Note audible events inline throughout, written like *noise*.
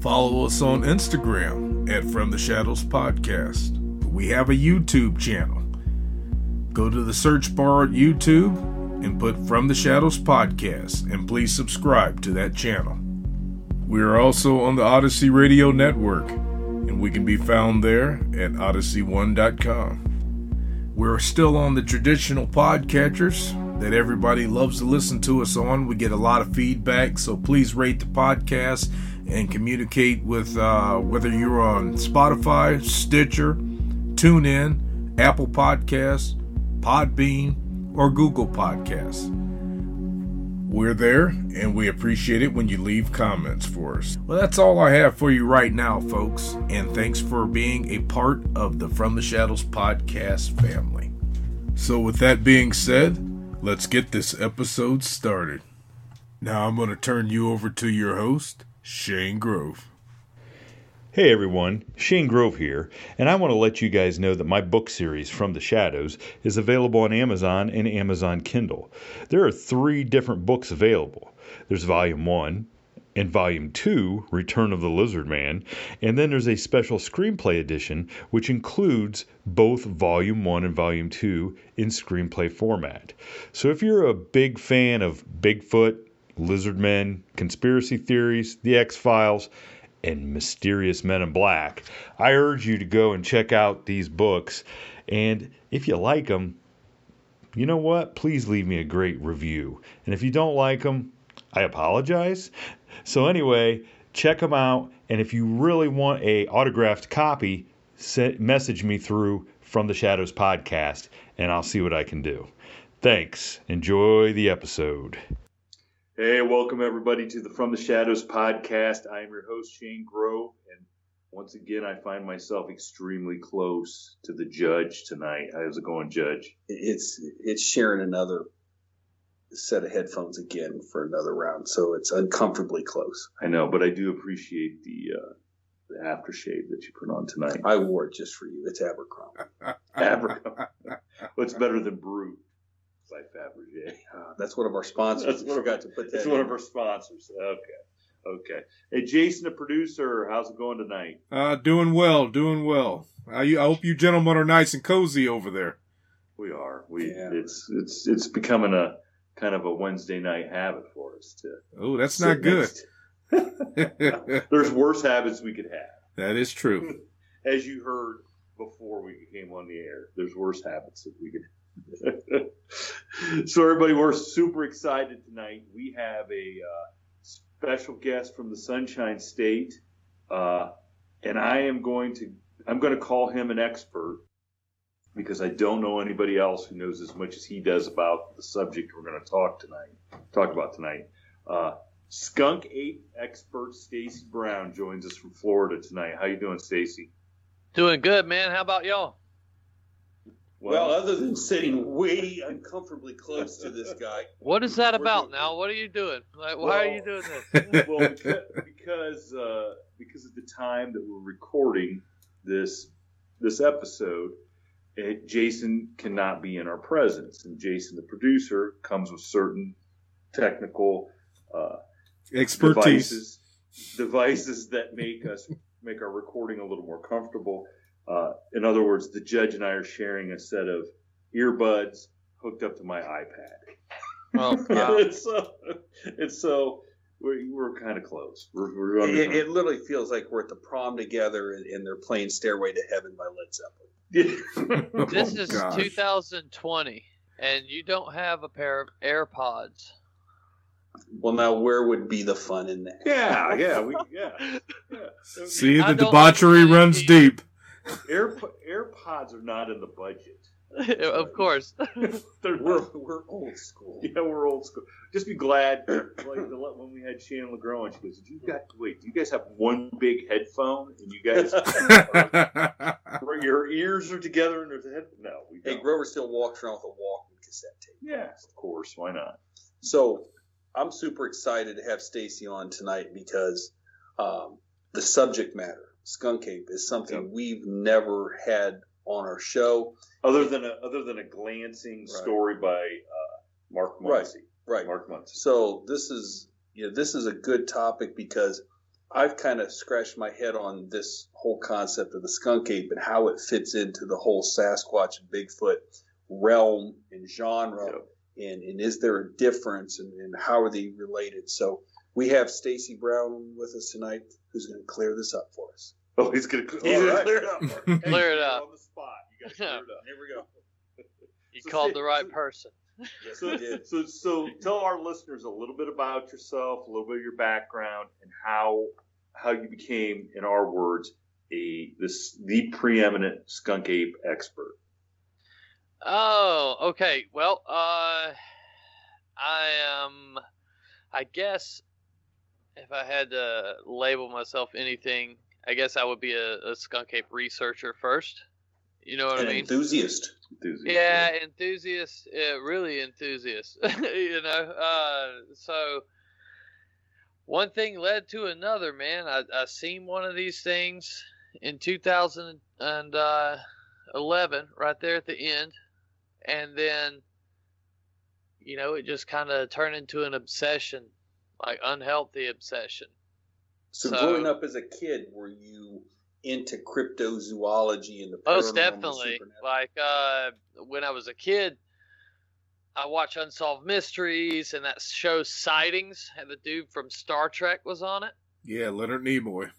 Follow us on Instagram at From the Shadows Podcast. We have a YouTube channel. Go to the search bar at YouTube and put From the Shadows Podcast, and please subscribe to that channel. We are also on the Odyssey Radio Network, and we can be found there at odyssey1.com. We're still on the traditional podcatchers that everybody loves to listen to us on. We get a lot of feedback, so please rate the podcast and communicate with uh, whether you're on Spotify, Stitcher, TuneIn, Apple Podcasts, Podbean, or Google Podcasts. We're there, and we appreciate it when you leave comments for us. Well, that's all I have for you right now, folks, and thanks for being a part of the From the Shadows podcast family. So, with that being said, let's get this episode started. Now, I'm going to turn you over to your host, Shane Grove. Hey everyone, Shane Grove here, and I want to let you guys know that my book series, From the Shadows, is available on Amazon and Amazon Kindle. There are three different books available there's Volume 1, and Volume 2, Return of the Lizard Man, and then there's a special screenplay edition which includes both Volume 1 and Volume 2 in screenplay format. So if you're a big fan of Bigfoot, lizard men, conspiracy theories, the X Files, and mysterious men in black. I urge you to go and check out these books. And if you like them, you know what? Please leave me a great review. And if you don't like them, I apologize. So anyway, check them out. And if you really want a autographed copy, message me through from the Shadows podcast, and I'll see what I can do. Thanks. Enjoy the episode. Hey, welcome everybody to the From the Shadows podcast. I am your host, Shane Grove, and once again, I find myself extremely close to the judge tonight. How's it going, Judge? It's it's sharing another set of headphones again for another round, so it's uncomfortably close. I know, but I do appreciate the uh, the aftershave that you put on tonight. I wore it just for you. It's Abercrombie. *laughs* Abercrombie. What's better than Brut? By Fabergé. Uh, that's one of our sponsors. that's one of, to put that That's one of our sponsors. Okay. Okay. Hey, Jason, the producer, how's it going tonight? Uh, doing well, doing well. I, I hope you gentlemen are nice and cozy over there. We are. We yeah. it's it's it's becoming a kind of a Wednesday night habit for us to. Oh, that's not good. *laughs* There's worse habits we could have. That is true. *laughs* As you heard before we came on the air, there's worse habits that we could *laughs* so everybody, we're super excited tonight. We have a uh, special guest from the Sunshine State, uh, and I am going to I'm going to call him an expert because I don't know anybody else who knows as much as he does about the subject we're going to talk tonight. Talk about tonight. Uh, skunk ape expert Stacy Brown joins us from Florida tonight. How you doing, Stacy? Doing good, man. How about y'all? Well, well, other than sitting way uncomfortably close to this guy. What is that about now? What are you doing? Like, why well, are you doing this? well, *laughs* because because, uh, because of the time that we're recording this this episode, it, Jason cannot be in our presence, and Jason, the producer, comes with certain technical uh, expertise devices, devices that make us make our recording a little more comfortable. Uh, in other words, the judge and I are sharing a set of earbuds hooked up to my iPad. Oh, wow. and so, and so we're, we're kind of close. We're, we're it, it, literally feels like we're at the prom together and, and they're playing Stairway to Heaven by Led Zeppelin. *laughs* oh, this is gosh. 2020, and you don't have a pair of AirPods. Well, now where would be the fun in that? Yeah, yeah, we, yeah. *laughs* yeah. See, the debauchery like runs deep. Air, AirPods are not in the budget. *laughs* of course. *laughs* we're, we're old school. Yeah, we're old school. Just be glad, like the, when we had Shannon LeGros, and she goes, "Do you guys wait? Do you guys have one big headphone, and you guys, *laughs* are, your ears are together and there's a head? No, we don't. Hey, Grover still walks around with a walking cassette tape. Yeah, of course. Why not? So I'm super excited to have Stacy on tonight because um, the subject matter, skunk ape, is something yep. we've never had on our show. Other than a other than a glancing right. story by uh, Mark Muncy. Right. Right. Mark Muncy. So this is you know, this is a good topic because I've kind of scratched my head on this whole concept of the skunk ape and how it fits into the whole Sasquatch and Bigfoot realm and genre. Yep and, and is there a difference and, and how are they related? So we have Stacy Brown with us tonight, who's going to clear this up for us. *laughs* Oh, he's going to clear, right. clear it up. *laughs* clear it up on the spot. You got to clear it up. Here we go. *laughs* You so called the right person. Yes, so, so, so tell our listeners a little bit about yourself, a little bit of your background, and how how you became, in our words, a this the preeminent skunk ape expert. Oh, okay. Well, uh, I am. I guess if I had to label myself anything, I guess I would be a, a skunk ape researcher first. You know what An I mean? Enthusiast. enthusiast. Yeah, yeah. enthusiast. Yeah, really enthusiast. *laughs* you know. Uh, so one thing led to another, man. I I seen one of these things in 2011, uh, right there at the end and then you know it just kind of turned into an obsession like unhealthy obsession so, so, growing up as a kid were you into cryptozoology and the most definitely like uh, when i was a kid i watched unsolved mysteries and that show sightings and the dude from star trek was on it yeah leonard nimoy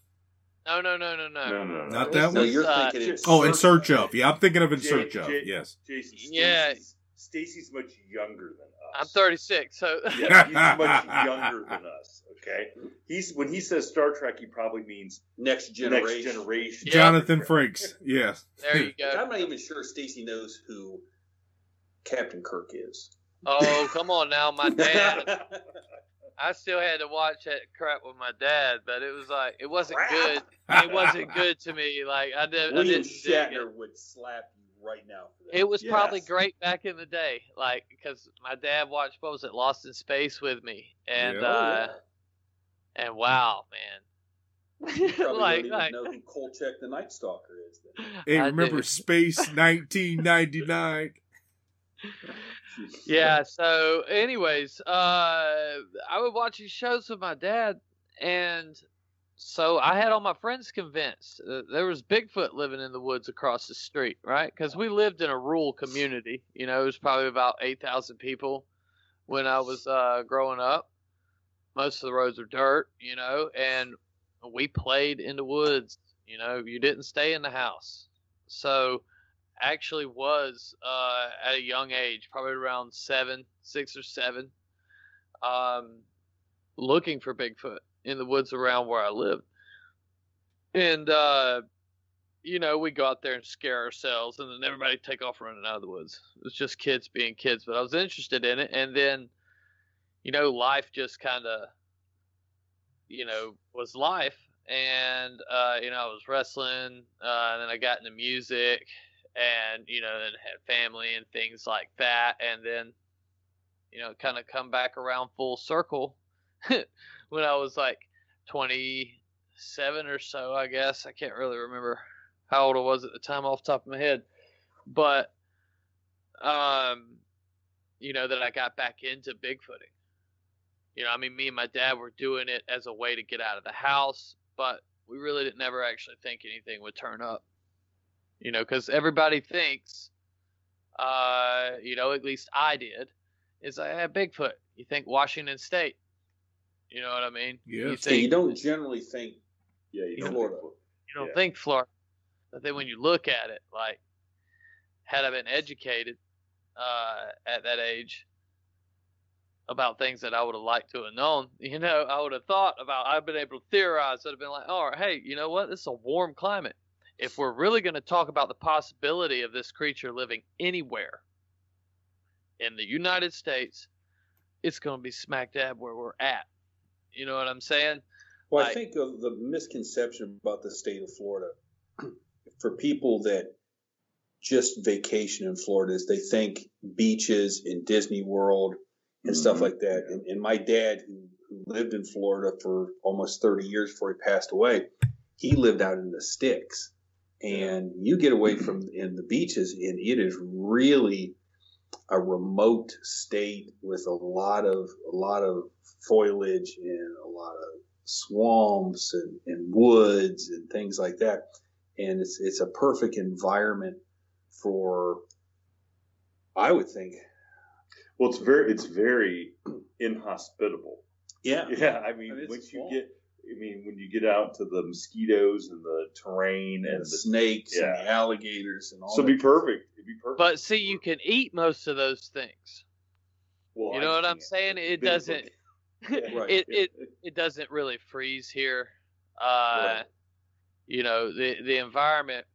no, no, no, no, no. No, no, no. Not that no, one. you're uh, thinking in oh, in search of. Yeah, I'm thinking of in Jay, search of. Jay, yes. Jason. Stacy's, yeah. Stacy's much younger than us. I'm 36, so yeah, he's much *laughs* younger than us. Okay, he's when he says Star Trek, he probably means next generation. Next generation. Jonathan Frakes. Yes. There you go. I'm not even sure Stacy knows who Captain Kirk is. Oh, come on now, my dad. *laughs* I still had to watch that crap with my dad, but it was like it wasn't crap. good. It wasn't good to me. Like I, did, William I didn't. Shatner would slap you right now. It was yes. probably great back in the day, like because my dad watched what was it, Lost in Space with me, and yeah, uh, yeah. and wow, man. You *laughs* probably like, don't even like, know who Kolchak the Night Stalker is. Then. *laughs* Hey, remember Space *laughs* 1999? yeah. So, anyways, uh, I would watch these shows with my dad, and so I had all my friends convinced uh, there was Bigfoot living in the woods across the street, right? Because we lived in a rural community. You know, it was probably about eight thousand people when I was uh, growing up. Most of the roads were dirt, you know, and we played in the woods. You know, you didn't stay in the house. So actually was uh, at a young age, probably around seven, six or seven. Um, looking for Bigfoot in the woods around where I lived. And uh, you know, we go out there and scare ourselves, and then everybody take off running out of the woods. It was just kids being kids, but I was interested in it, and then, you know, life just kind of, you know, was life, and uh, you know, I was wrestling, uh, and then I got into music, and you know, then had family and things like that, and then, you know, kind of come back around full circle *laughs* when I was like 27 or so, I guess. I can't really remember how old I was at the time off the top of my head, but um, you know that I got back into bigfooting. You know, I mean, me and my dad were doing it as a way to get out of the house, but we really didn't never actually think anything would turn up. You know, because everybody thinks, uh, you know, at least I did, is I had Bigfoot. You think Washington State. You know what I mean? Yeah. You, Yeah, you don't generally think Yeah, you don't Florida. you don't yeah. think Florida. But then when you look at it, like, had I been educated uh, at that age about things that I would have liked to have known, *laughs* you know, I would have thought about, I've been able to theorize. I'd have been like, all right, hey, you know what? This is a warm climate. If we're really going to talk about the possibility of this creature living anywhere in the United States, it's going to be smack dab where we're at. You know what I'm saying? Well, I think of the misconception about the state of Florida *clears throat* for people that just vacation in Florida is they think beaches and Disney World and stuff Mhm. like that. And, and my dad, who, who lived in Florida for almost 30 years before he passed away, he lived out in the sticks. And you get away from in the beaches, and it is really a remote state with a lot of a lot of foliage and a lot of swamps and, and woods and things like that. And it's it's a perfect environment for I would think. Well, it's very it's very inhospitable. Yeah. *laughs* Yeah, I mean, And it's once you get, I mean, when you get out to the mosquitoes and the terrain and And the, snakes and the alligators and all so that. be perfect. Be perfect. But see, you can eat most of those things. well, you I know what I'm saying? It doesn't. *laughs* Right. It it it doesn't really freeze here. Uh, Right. You know the the environment.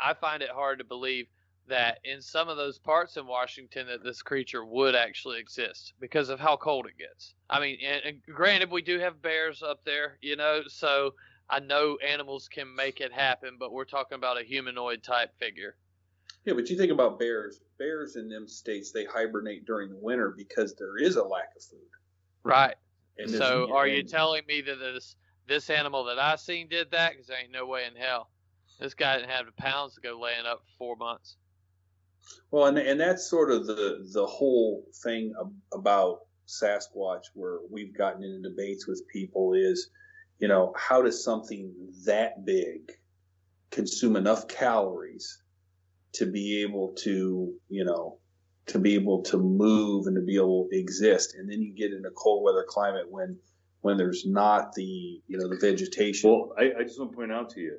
I find it hard to believe that in some of those parts in Washington that this creature would actually exist because of how cold it gets. I mean, and, and granted, we do have bears up there, you know, so I know animals can make it happen, but we're talking about a humanoid type figure. Yeah, but you think about bears. Bears in them states they hibernate during the winter because there is a lack of food. Right. And So are you telling me that this this animal that I seen did that? Because there ain't no way in hell. This guy didn't have the pounds to go laying up for four months. Well, and and that's sort of the the whole thing about Sasquatch, where we've gotten into debates with people is, you know, how does something that big consume enough calories to be able to, you know, to be able to move and to be able to exist, and then you get in a cold weather climate when when there's not the you know the vegetation. Well, I, I just want to point out to you,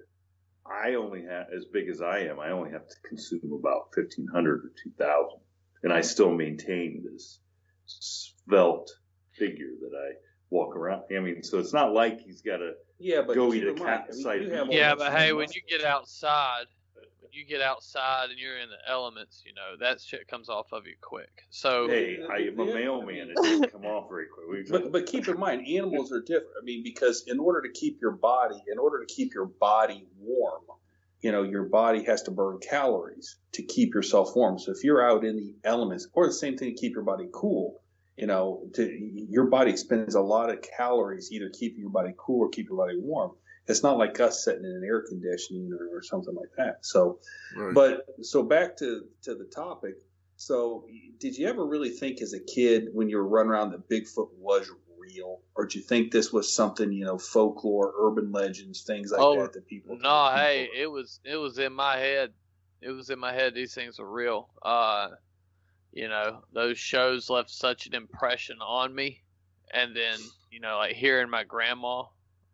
I only have, as big as I am, I only have to consume about 1,500 or 2,000. And I still maintain this svelte figure that I walk around. I mean, so it's not like he's got to, yeah, but go eat a cat. mind, I mean, campsite you meat. have all Yeah, but hey, same when you get outside, when you get outside and you're in the elements, you know that shit comes off of you quick. So hey, I am a mailman. I It doesn't come off very quick. What are you talking But but keep in mind, animals are different. I mean, because in order to keep your body, in order to keep your body warm, you know, your body has to burn calories to keep yourself warm. So if you're out in the elements, or the same thing to keep your body cool, you know, to, your body spends a lot of calories either keeping your body cool or keep your body warm. It's not like us sitting in an air conditioning or, or something like that. So, Right. but so back to to the topic. So, did you ever really think as a kid when you were running around that Bigfoot was real, or did you think this was something you know folklore, urban legends, things like Oh, that that people? no, people- hey, it was it was in my head. It was in my head. These things are real. Uh, you know, those shows left such an impression on me, and then you know, like hearing my grandma,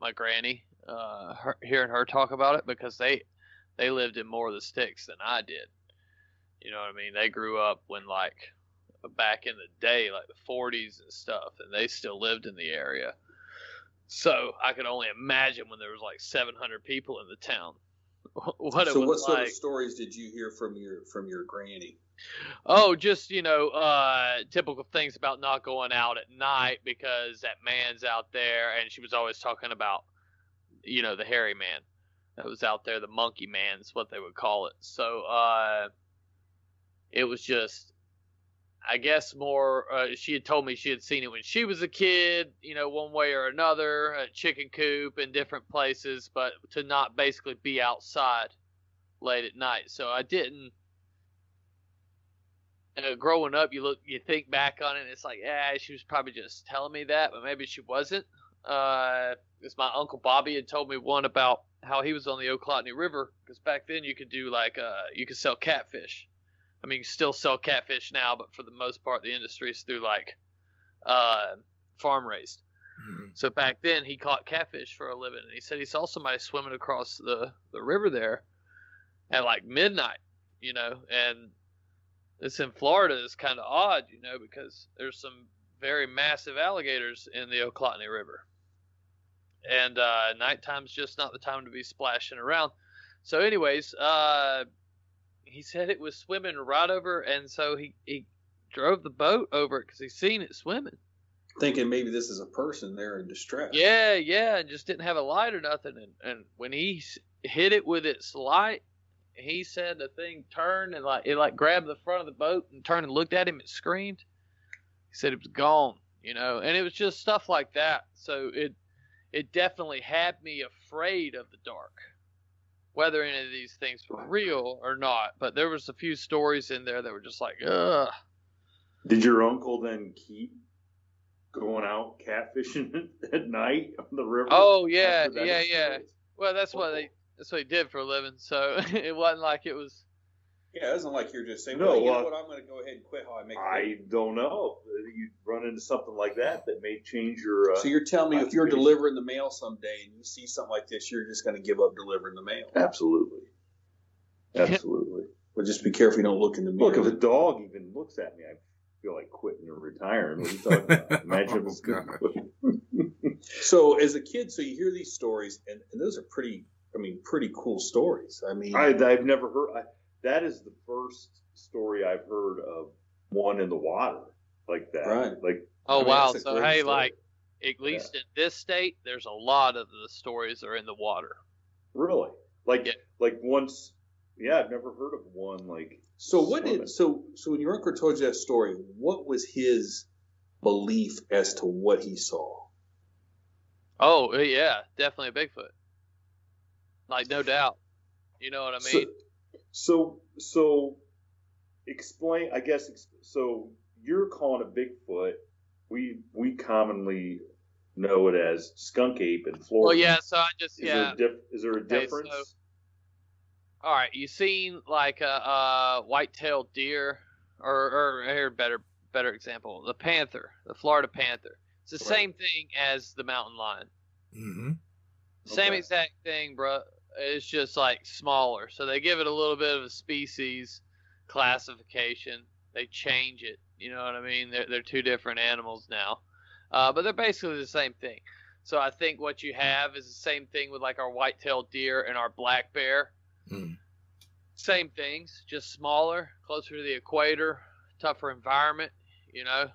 my granny, uh, her, hearing her talk about it because they they lived in more of the sticks than I did. You know what I mean? They grew up when like back in the day, like the 40s and stuff, and they still lived in the area. So I could only imagine when there was like 700 people in the town. *laughs* What it so, what sort like. of stories did you hear from your from your granny? Oh, just you know, uh, typical things about not going out at night because that man's out there, and she was always talking about, you know, the hairy man that was out there, the monkey man is what they would call it. So, uh, it was just, I guess more. Uh, she had told me she had seen it when she was a kid, you know, one way or another, at chicken coop in different places, but to not basically be outside late at night. So I didn't uh, growing up, you look, you think back on it, and it's like, yeah, she was probably just telling me that, but maybe she wasn't. Uh, my uncle Bobby had told me one about how he was on the Ochlockonee River, because back then you could do like, uh, you could sell catfish. I mean, you still sell catfish now, but for the most part, the industry is through like, uh, farm raised. So back then, he caught catfish for a living, and he said he saw somebody swimming across the the river there at like midnight, you know, and this in Florida is kind of odd, you know, because there's some very massive alligators in the Ochlockonee River. And uh, nighttime's just not the time to be splashing around. So, anyways, uh, he said it was swimming right over, and so he, he drove the boat over it because he seen it swimming. Thinking maybe this is a person there in distress. Yeah, yeah, and just didn't have a light or nothing. And, and when he hit it with its light, he said the thing turned and like it like grabbed the front of the boat and turned and looked at him and screamed. He said it was gone, you know, and it was just stuff like that. So it it definitely had me afraid of the dark, whether any of these things were real or not. But there was a few stories in there that were just like, ugh. Did your uncle then keep going out catfishing *laughs* at night on the river? Oh yeah, after that yeah, yeah. experience? Well, that's what they that's what he did for a living. So *laughs* it wasn't like it was. Yeah, it wasn't like you're just saying, No, well, you know well, what, I'm going to go ahead and quit how I make a I living. don't know. You run into something like that that may change your. Uh, So you're telling me if you're delivering the mail someday and you see something like this, you're just going to give up delivering the mail? absolutely, absolutely. But just be careful you don't look in the mirror. Look, if a dog even looks at me, I feel like quitting or retiring. What are you talking about? *laughs* Imagine if it's *laughs* Oh, So as a kid, so you hear these stories, and, and those are pretty, I mean, pretty cool stories. I mean, I, I've never heard. I, that is the first story I've heard of one in the water like that. Right. Like Oh I mean, wow! So hey, story. like at least in this state, there's a lot of the stories are in the water. really, like Yeah. like once. Yeah, I've never heard of one like. so what swimming. did so so when your uncle told you that story, what was his belief as to what he saw? Oh uh, yeah, definitely a Bigfoot. Like no doubt. You know what I mean? So, so, so, explain. I guess. ex- So you're calling a Bigfoot. We we commonly know it as skunk ape in Florida. well, yeah. So I just Is yeah. there a is there a Okay, difference? so- All right, you seen like a, a white-tailed deer, or or here better better example, the panther, the Florida panther. It's the Right. same thing as the mountain lion. Mm-hmm. Same Okay. exact thing, bro. It's just like smaller. So they give it a little bit of a species classification. They change it. You know what I mean? They're, they're two different animals now. Uh, but they're basically the same thing. So I think what you have is the same thing with like our white-tailed deer and our black bear. Mm. Same things, just smaller, closer to the equator, tougher environment, you know?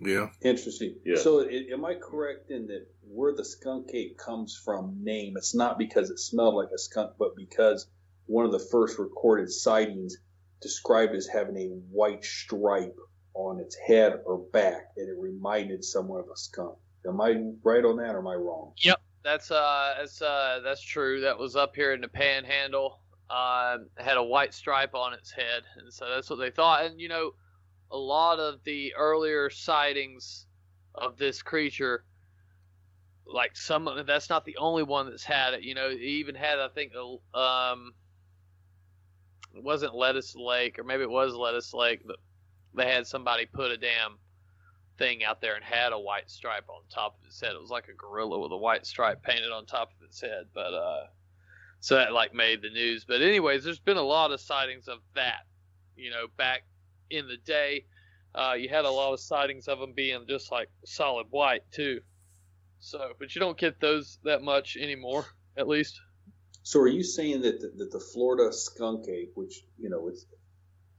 Yeah. Interesting. Yeah. So i am I correct in that where the skunk ape comes from name, it's not because it smelled like a skunk, but because one of the first recorded sightings described as having a white stripe on its head or back, and it reminded someone of a skunk. Am I right on that, or am I wrong? Yep, that's uh, that's uh, that's true. That was up here in the Panhandle. Uh, had a white stripe on its head, and so that's what they thought. And you know, a lot of the earlier sightings of this creature, like some, that's not the only one that's had it. You know, it even had, I think, um, it wasn't Lettuce Lake, or maybe it was Lettuce Lake, but they had somebody put a damn thing out there and had a white stripe on top of its head. It was like a gorilla with a white stripe painted on top of its head. But uh so that like made the news. But anyways, there's been a lot of sightings of that. You know, back in the day, uh, you had a lot of sightings of them being just like solid white too. So, but you don't get those that much anymore, at least. So are you saying that the, that the Florida skunk ape, which you know it's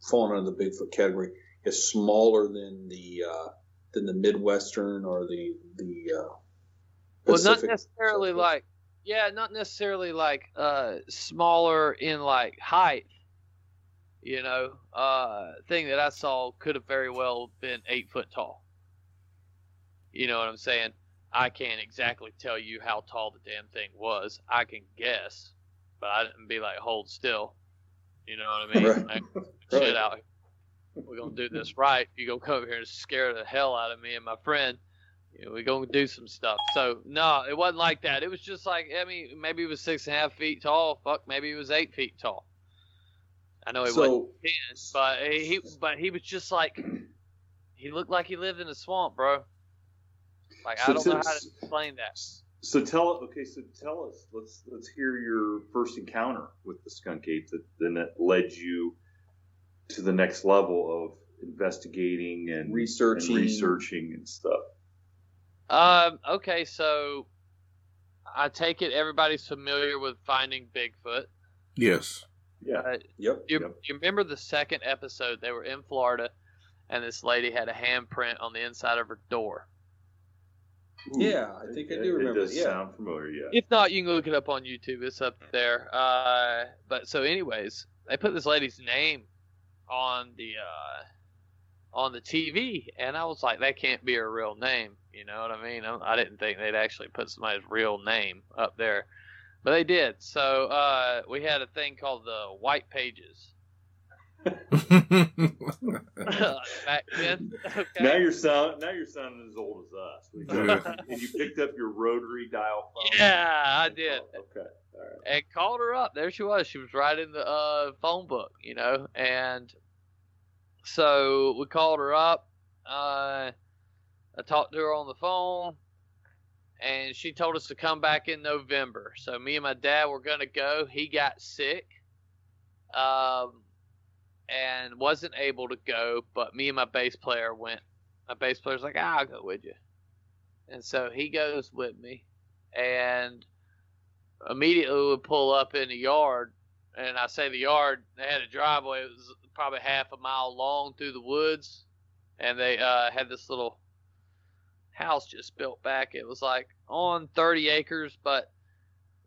falling under the Bigfoot category, is smaller than the uh, than the Midwestern or the the uh, Well, not necessarily Southwest? like, yeah, not necessarily like uh smaller in like height. You know, uh, thing that I saw could have very well been eight foot tall. You know what I'm saying? I can't exactly tell you how tall the damn thing was. I can guess, but I didn't be like, hold still. You know what I mean? Right. Like, *laughs* shit out. We're gonna do this right. You gonna come over here and scare the hell out of me and my friend. You know, we're gonna do some stuff. So no, it wasn't like that. It was just like I mean, maybe he was six and a half feet tall. Fuck, maybe he was eight feet tall. I know he wasn't So ten, but he but he was just like he looked like he lived in a swamp, bro. Like I don't know how to explain that. So tell okay, so tell us. Let's let's hear your first encounter with the skunk ape that then that led you to the next level of investigating and Researching. and researching and stuff. Um. Okay. So, I take it everybody's familiar with finding Bigfoot. Yes. Yeah. Uh, yep. you, Yep. you remember the second episode? They were in Florida, and this lady had a handprint on the inside of her door. Yeah, I think I It- do remember. It does yeah. sound familiar. Yeah. If not, you can look it up on YouTube. It's up there. Uh. But so, anyways, they put this lady's name on the uh on the TV, and I was like, that can't be her real name. You know what I mean? I, I didn't think they'd actually put somebody's real name up there, but they did. So uh, we had a thing called the White Pages back then. *laughs* Okay. Now you're sound. Now you're sounding as old as us. We and you picked up your rotary dial phone. yeah, I did. Okay. All right. and called her up. There she was. She was right in the uh, phone book, you know. And so we called her up. Uh, I talked to her on the phone, and she told us to come back in November. So me and my dad were gonna go. He got sick, um, and wasn't able to go. But me and my bass player went. My bass player's like, ah, "I'll go with you," and so he goes with me, and immediately would pull up in the yard, and I say the yard, they had a driveway. It was probably half a mile long through the woods, and they uh, had this little house just built back. It was like on 30 acres, but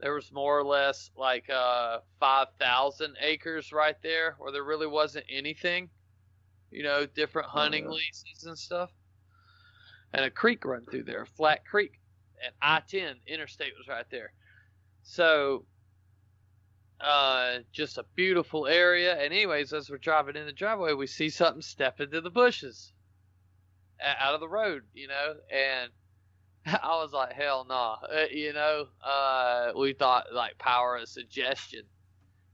there was more or less like uh, 5,000 acres right there where there really wasn't anything, you know, different hunting yeah. leases and stuff. And a creek run through there, a flat creek. And I 10 interstate was right there. So, uh, just a beautiful area. And, anyways, as we're driving in the driveway, we see something step into the bushes out of the road, you know. And *laughs* I was like, hell no. Uh, you know, uh, we thought like power of suggestion.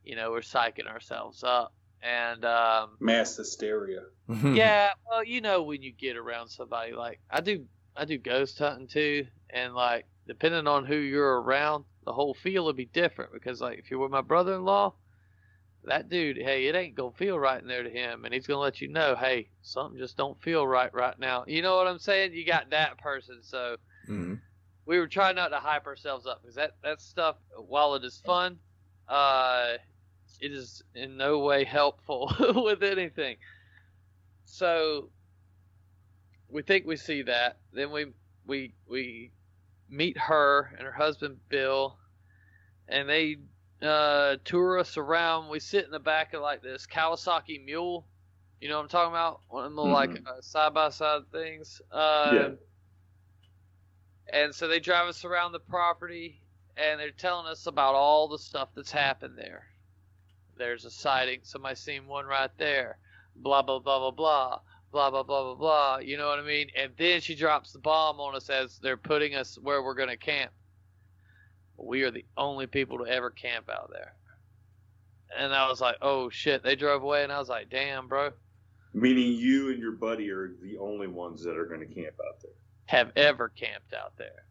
You know, we're psyching ourselves up. And, um, Mass hysteria. *laughs* yeah, well, you know when you get around somebody like I do I do ghost hunting too and like depending on who you're around, the whole feel will be different because like if you're with my brother-in-law, that dude, hey, it ain't going to feel right in there to him and he's going to let you know, hey, something just don't feel right right now. You know what I'm saying? You got that person, so. We were trying not to hype ourselves up because that that stuff while it is fun, uh it is in no way helpful *laughs* with anything. So we think we see that. Then we we we meet her and her husband Bill, and they uh, tour us around. We sit in the back of like this Kawasaki Mule. You know what I'm talking about? One of them little, like uh, side by side things. Uh, Yeah. And so they drive us around the property, and they're telling us about all the stuff that's happened there. There's a sighting. Somebody seen one right there. Blah blah blah blah blah. Blah blah blah blah blah. You know what I mean? And then she drops the bomb on us as they're putting us where we're gonna camp. We are the only people to ever camp out there. And I was like, oh shit, they drove away, and I was like, damn, bro, Meaning you and your buddy are the only ones that are going to camp out there. Have ever camped out there.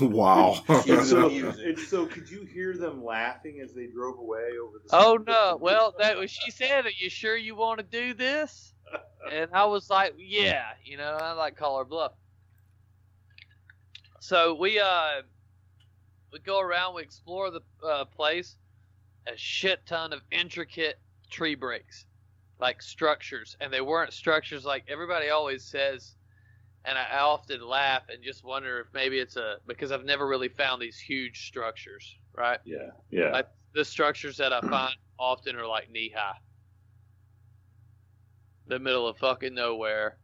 wow. *laughs* So, *laughs* and so, could you hear them laughing as they drove away over the? Oh no! Well, that was she said. Are you sure you want to do this? And I was like, yeah. You know, I like call her bluff. So we uh we go around, we explore the uh, place, a shit ton of intricate tree breaks, like structures, and they weren't structures like everybody always says. And I, often laugh and just wonder if maybe it's a because I've never really found these huge structures, right? Yeah, yeah. Like the structures that I *clears throat* find often are like knee high, the middle of fucking nowhere,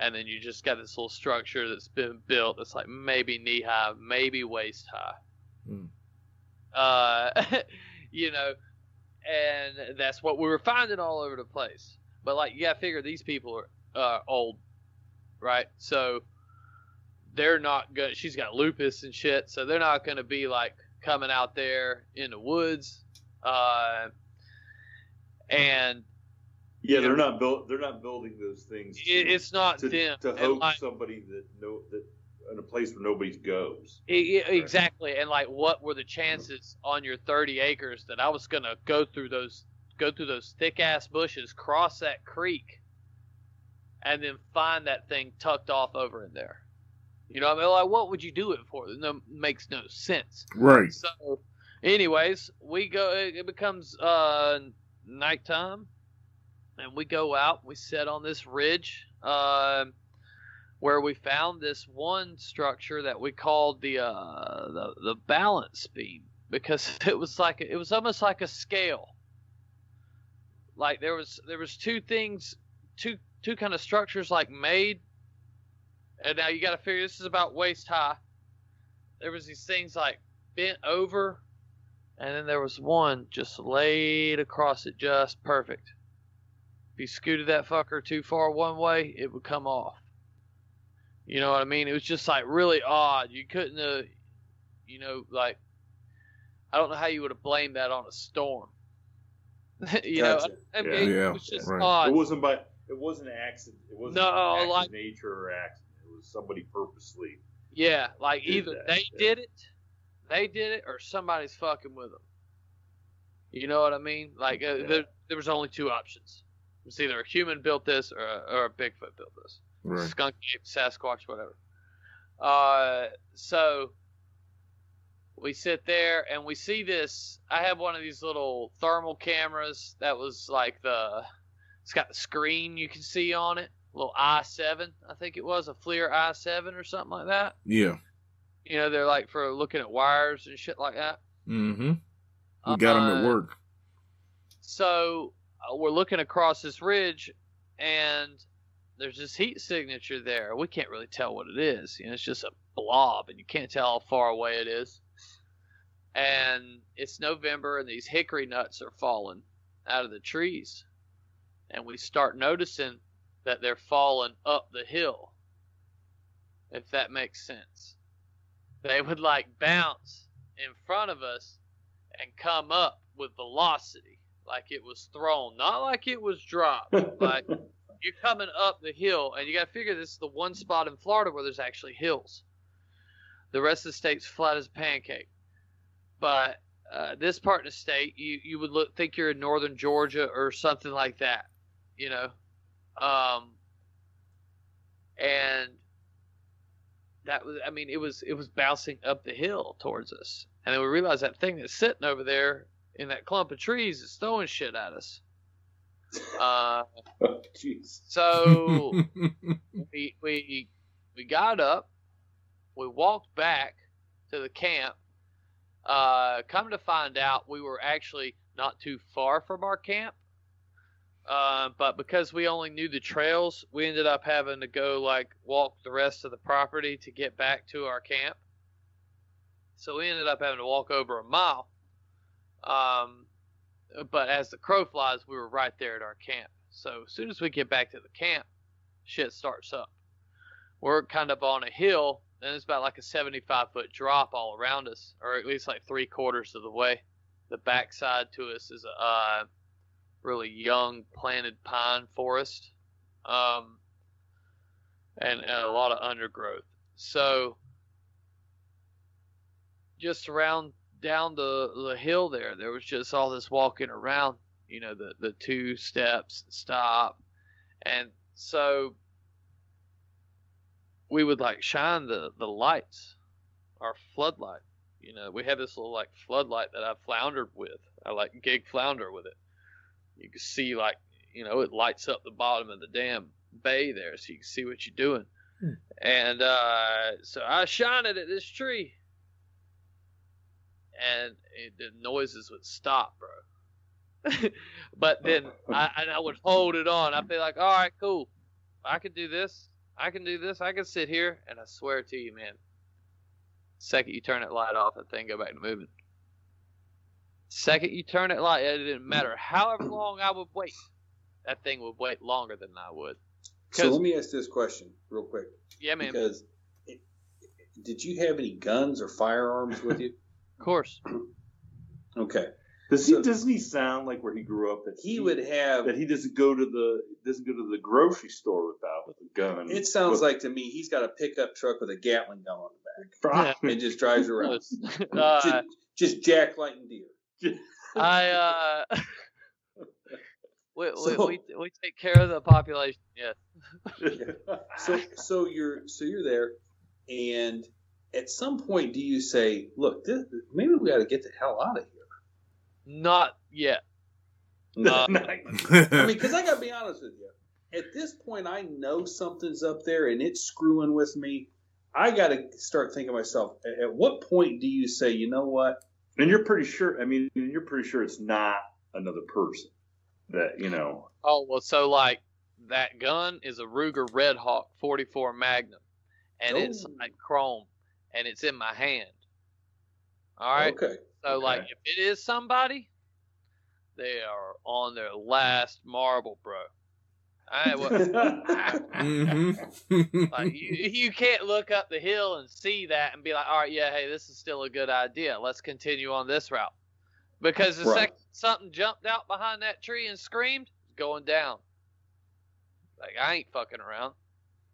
and then you just got this little structure that's been built that's like maybe knee high, maybe waist high. Hmm. Uh, *laughs* you know, and that's what we were finding all over the place. But like, you gotta figure these people are uh, old, right? So they're not good. She's got lupus and shit, so they're not gonna be like coming out there in the woods. Uh, and yeah, they're know, not built. They're not building those things. To, it's not to, them. to hope like, somebody that no that in a place where nobody goes. E- e- exactly and like what were the chances on your 30 acres that i was gonna go through those go through those thick ass bushes cross that creek and then find that thing tucked off over in there. You know what i mean? Like what would you do it for? It no, makes no sense. Right. so anyways we go it becomes uh nighttime and we go out we sit on this ridge um where we found this one structure that we called the uh the, the balance beam because *laughs* it was like it was almost like a scale. Like there was there was two things two two kind of structures like made and now you got to figure this is about waist high there was these things like bent over and then there was one just laid across it just perfect if you scooted that fucker too far one way it would come off you know what I mean? It was just like really odd. You couldn't have, you know, like I don't know how you would have blamed that on a storm. *laughs* you Gotcha. know, I mean, Yeah. it was just right. odd. It wasn't by. It wasn't an accident. It wasn't No, an like- nature or accident. It was somebody purposely. Yeah, like either that, they yeah. did it, they did it, or somebody's fucking with them. You know what I mean? Like uh, Yeah. there, there was only two options. It's either a human built this or a, or a Bigfoot built this. Right. skunk ape, Sasquatch, whatever. Uh, so we sit there and we see this. I have one of these little thermal cameras that was like the. It's got the screen you can see on it. Little i7, I think it was a FLIR i7 or something like that. Yeah. You know, they're like for looking at wires and shit like that. Mm-hmm. We got him at Uh, work. So uh, we're looking across this ridge, and there's this heat signature there. We can't really tell what it is. You know, it's just a blob, and you can't tell how far away it is. And it's November, and these hickory nuts are falling out of the trees, and we start noticing that they're falling up the hill. If that makes sense, they would like bounce in front of us and come up with velocity like it was thrown, not like it was dropped. *laughs* like you're coming up the hill, and you got to figure this is the one spot in Florida where there's actually hills. The rest of the state's flat as a pancake. But uh, this part of the state, you you would look think you're in northern Georgia or something like that, you know. Um, and that was, I mean, it was it was bouncing up the hill towards us, and then we realized that thing that's sitting over there in that clump of trees is throwing shit at us. Uh, *laughs* Jeez. so *laughs* we we we got up, we walked back to the camp. Uh, come to find out, we were actually not too far from our camp. Uh, but because we only knew the trails, we ended up having to go like walk the rest of the property to get back to our camp. So we ended up having to walk over a mile. Um, but as the crow flies, we were right there at our camp. So as soon as we get back to the camp, shit starts up. We're kind of on a hill, and it's about like a 75 foot drop all around us, or at least like three quarters of the way. The backside to us is a uh, really young planted pine forest, um, and, and a lot of undergrowth. So just around down the, the hill there, there was just all this walking around, you know, the, the two steps, stop. And so we would like shine the, the lights our floodlight. You know, we had this little like floodlight that I floundered with. I like gig flounder with it. You can see like you know it lights up the bottom of the damn bay there, so you can see what you're doing. Hmm. And uh, so I shine it at this tree, and it, the noises would stop, bro. *laughs* but then I, and I would hold it on. I'd be like, all right, cool. I can do this. I can do this. I can sit here. And I swear to you, man, second you turn that light off, that thing go back to moving. Second you turn it light, it didn't matter however long I would wait. That thing would wait longer than I would. So let me ask this question real quick. Yeah, man. Because it, did you have any guns or firearms with you? *laughs* Of course. Okay. Does he So- doesn't he sound like where he grew up that He would have. that he doesn't go to the doesn't go to the grocery store without a gun. It sounds But- like to me he's got a pickup truck with a Gatling gun on the back Probably. and just drives *laughs* around. uh, just, just jack lighting deer. I *laughs* uh, *laughs* we, we, So- we we take care of the population. Yeah. *laughs* So so you're so you're there, and at some point do you say, look, this, maybe we got to get the hell out of here? Not yet. Uh, I mean, because I got to be honest with you. At this point, I know something's up there and it's screwing with me. I got to start thinking to myself. At at what point do you say, you know what? And you're pretty sure. I mean, you're pretty sure it's not another person. That you know. Oh well, so like that gun is a Ruger Redhawk 44 Magnum, and it's Oh. like chrome, and it's in my hand. All right. Okay. So like, if it is somebody, they are on their last marble, bro. I well, Mm-hmm. *laughs* like you, you can't look up the hill and see that and be like, all right, yeah, hey, this is still a good idea. Let's continue on this route. Because the Right. second something jumped out behind that tree and screamed, it's going down. Like I ain't fucking around.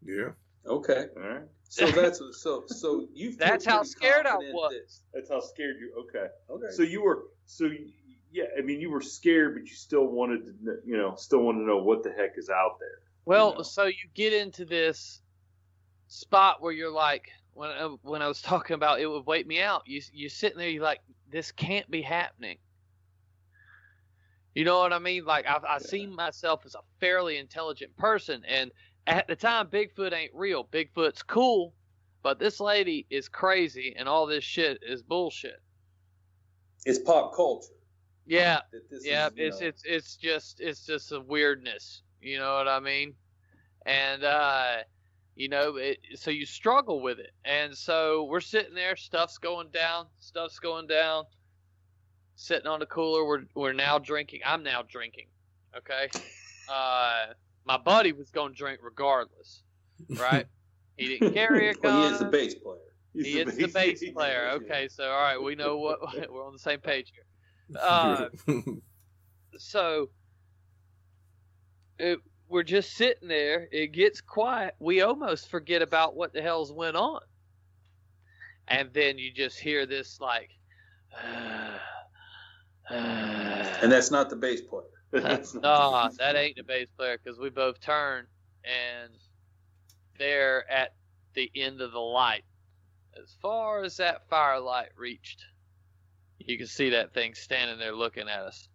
Yeah. Okay. All right. So that's so so you. *laughs* That's how scared I was. that- That's how scared you. Okay. okay. So you were. So y- yeah. I mean, you were scared, but you still wanted to. You know, still wanted to know what the heck is out there. Well, know. so you get into this spot where you're like, when I, when I was *laughs* talking about it would wait me out. You you sitting there, you're like, this can't be happening. You know what I mean? Like I I seen myself as a fairly intelligent person, and at the time, Bigfoot ain't real. Bigfoot's cool, but this lady is crazy, and all this shit is bullshit. it's pop culture. Yeah, *laughs* yeah, is, it's know- it's it's just it's just a weirdness. You know what I mean? And uh, you know, it, so you struggle with it. And so we're sitting there, stuff's going down, stuff's going down. Sitting on the cooler, we're we're now drinking. I'm now drinking. Okay. *laughs* Uh, my buddy was gonna drink regardless, right? he didn't *laughs* carry a gun. Well, he is the bass player. He's He is the bass player. Okay, so all right, we know what we're on the same page here. Uh, *laughs* so it, we're just sitting there. It gets quiet. We almost forget about what the hell's went on, and then you just hear this like, *sighs* And that's not the bass player. *laughs* That's not- nah, that ain't the bass player because we both turn and they're at the end of the light. As far as that firelight reached, you can see that thing standing there looking at us.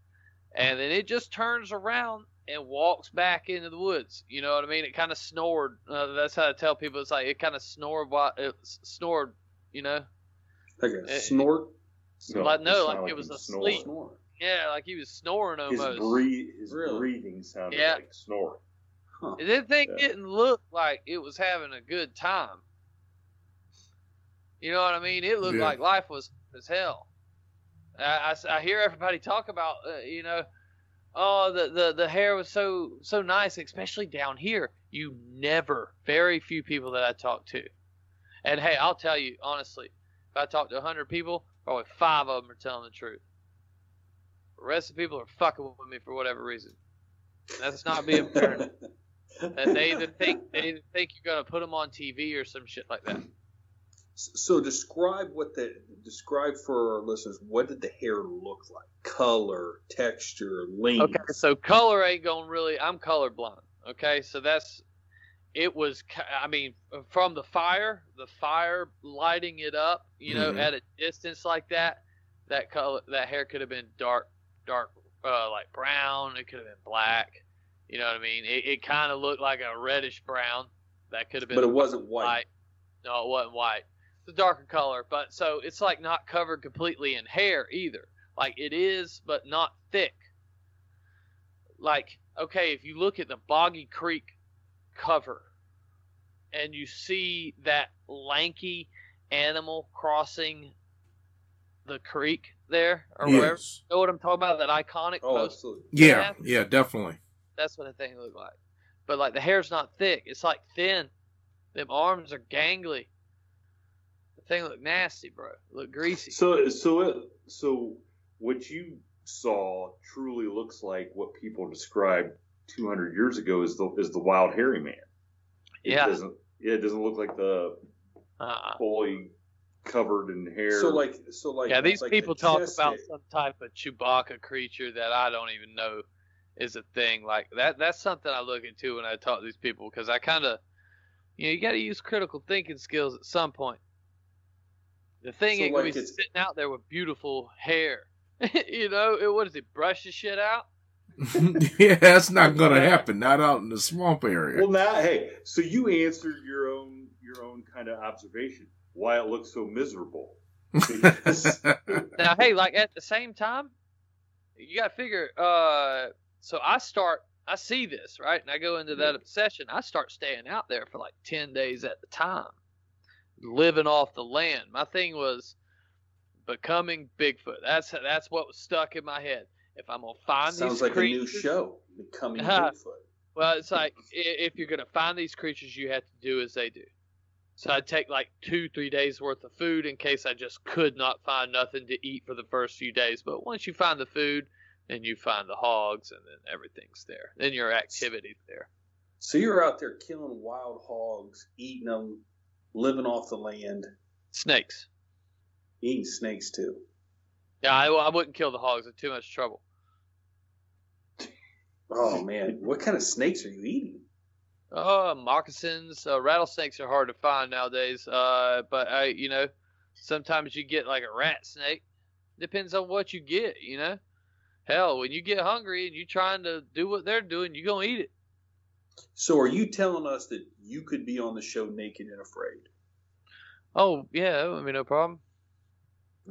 And then it just turns around and walks back into the woods. You know what I mean? It kind of snored. Uh, that's how I tell people. It's like it kind of snored while it snored. You know, Like a Eh, snort. like it no, sounded like it was him asleep. snoring. Yeah, like he was snoring His, almost. breathe, his Really? breathing sounded Yeah. like snoring. Huh. And that thing Yeah. didn't look like it was having a good time. You know what I mean? It looked Yeah. like life was as hell. I, I I hear everybody talk about, uh, you know, oh, the, the, the hair was so so nice, especially down here. You never, very few people that I talk to. And hey, I'll tell you honestly, if I talk to 100 people, probably five of them are telling the truth. The rest of the people are fucking with me for whatever reason. That's not being fair. *laughs* And they either think they either think you're gonna put them on TV or some shit like that. So describe what the describe for our listeners. What did the hair look like? Color, texture, length. Okay, so color ain't gonna really. I'm colorblind. Okay, so that's it was. I mean, from the fire, the fire lighting it up, you know, Mhm. at a distance like that, that color, that hair could have been dark, dark, uh, like brown. It could have been black. You know what I mean? It, it kind of looked like a reddish brown. That could have been. But it wasn't white. white. No, it wasn't white. It's a darker color, but so it's like not covered completely in hair either. Like it is, but not thick. Like, okay, if you look at the Boggy Creek cover and you see that lanky animal crossing the creek there or wherever, you know what I'm talking about? That iconic Oh, post absolutely. Yeah, yeah, definitely. that's what the thing looked like. But like the hair's not thick; it's like thin. Them arms are gangly. The thing looked nasty, bro. It looked greasy. So, so, it, so, what you saw truly looks like what people described 200 years ago is the is the wild hairy man. It yeah. doesn't. Yeah, it doesn't look like the Uh-uh. fully covered in hair. So like, so like, Yeah, these like people the talk chest about some type of Chewbacca creature that I don't even know is a thing. Like that. That's something I look into when I talk to these people because I kind of, you know, you got to use critical thinking skills at some point. The thing So, ain't gonna like, be it's- sitting out there with beautiful hair. *laughs* you know, it, what does it brush the shit out? *laughs* yeah, that's not gonna happen. Not out in the swamp area. well, now, hey, so you answered your own your own kind of observation. Why it looks so miserable? *laughs* Now, hey, like at the same time, you got to figure. Uh, so I start, I see this right, and I go into that obsession. I start staying out there for like ten days at the time, living off the land. My thing was becoming Bigfoot. That's that's what was stuck in my head. If I'm gonna find Sounds these like creatures, a new show, Becoming Uh-huh. *laughs* Bigfoot. well, it's like if you're gonna find these creatures, you have to do as they do. So I'd take like two, three days worth of food in case I just could not find nothing to eat for the first few days. But once you find the food, then you find the hogs, and then everything's there. Then your activity's there. So you're out there killing wild hogs, eating them, living off the land, Snakes. eating snakes too. Yeah, I, I wouldn't kill the hogs. They're too much trouble. *laughs* Oh man, what kind of snakes are you eating? Oh, moccasins, uh, rattlesnakes are hard to find nowadays. Uh, but I, you know, sometimes you get like a rat snake. Depends on what you get, you know. Hell, when you get hungry and you're trying to do what they're doing, you're gonna eat it. So are you telling us that you could be on the show naked and afraid? Oh yeah, that would be no problem.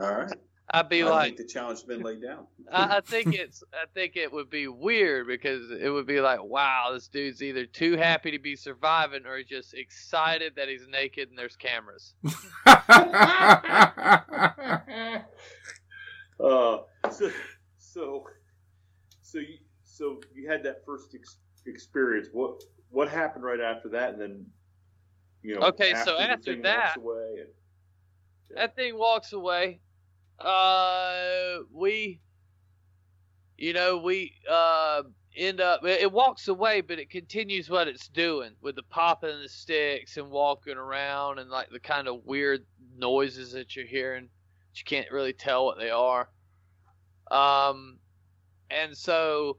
All right. I'd be I like, think the challenge has been laid down. I, I think it's, I think it would be weird because it would be like, wow, this dude's either too happy to be surviving or just excited that he's naked and there's cameras. *laughs* Uh, so, so, so you, so you had that first ex- experience. What, what happened right after that? And then, you know, Okay, so after that- away and, that thing walks away. Uh, we, you know, we uh end up. It walks away, but it continues what it's doing with the popping the sticks and walking around and like the kind of weird noises that you're hearing. You can't really tell what they are. Um, and so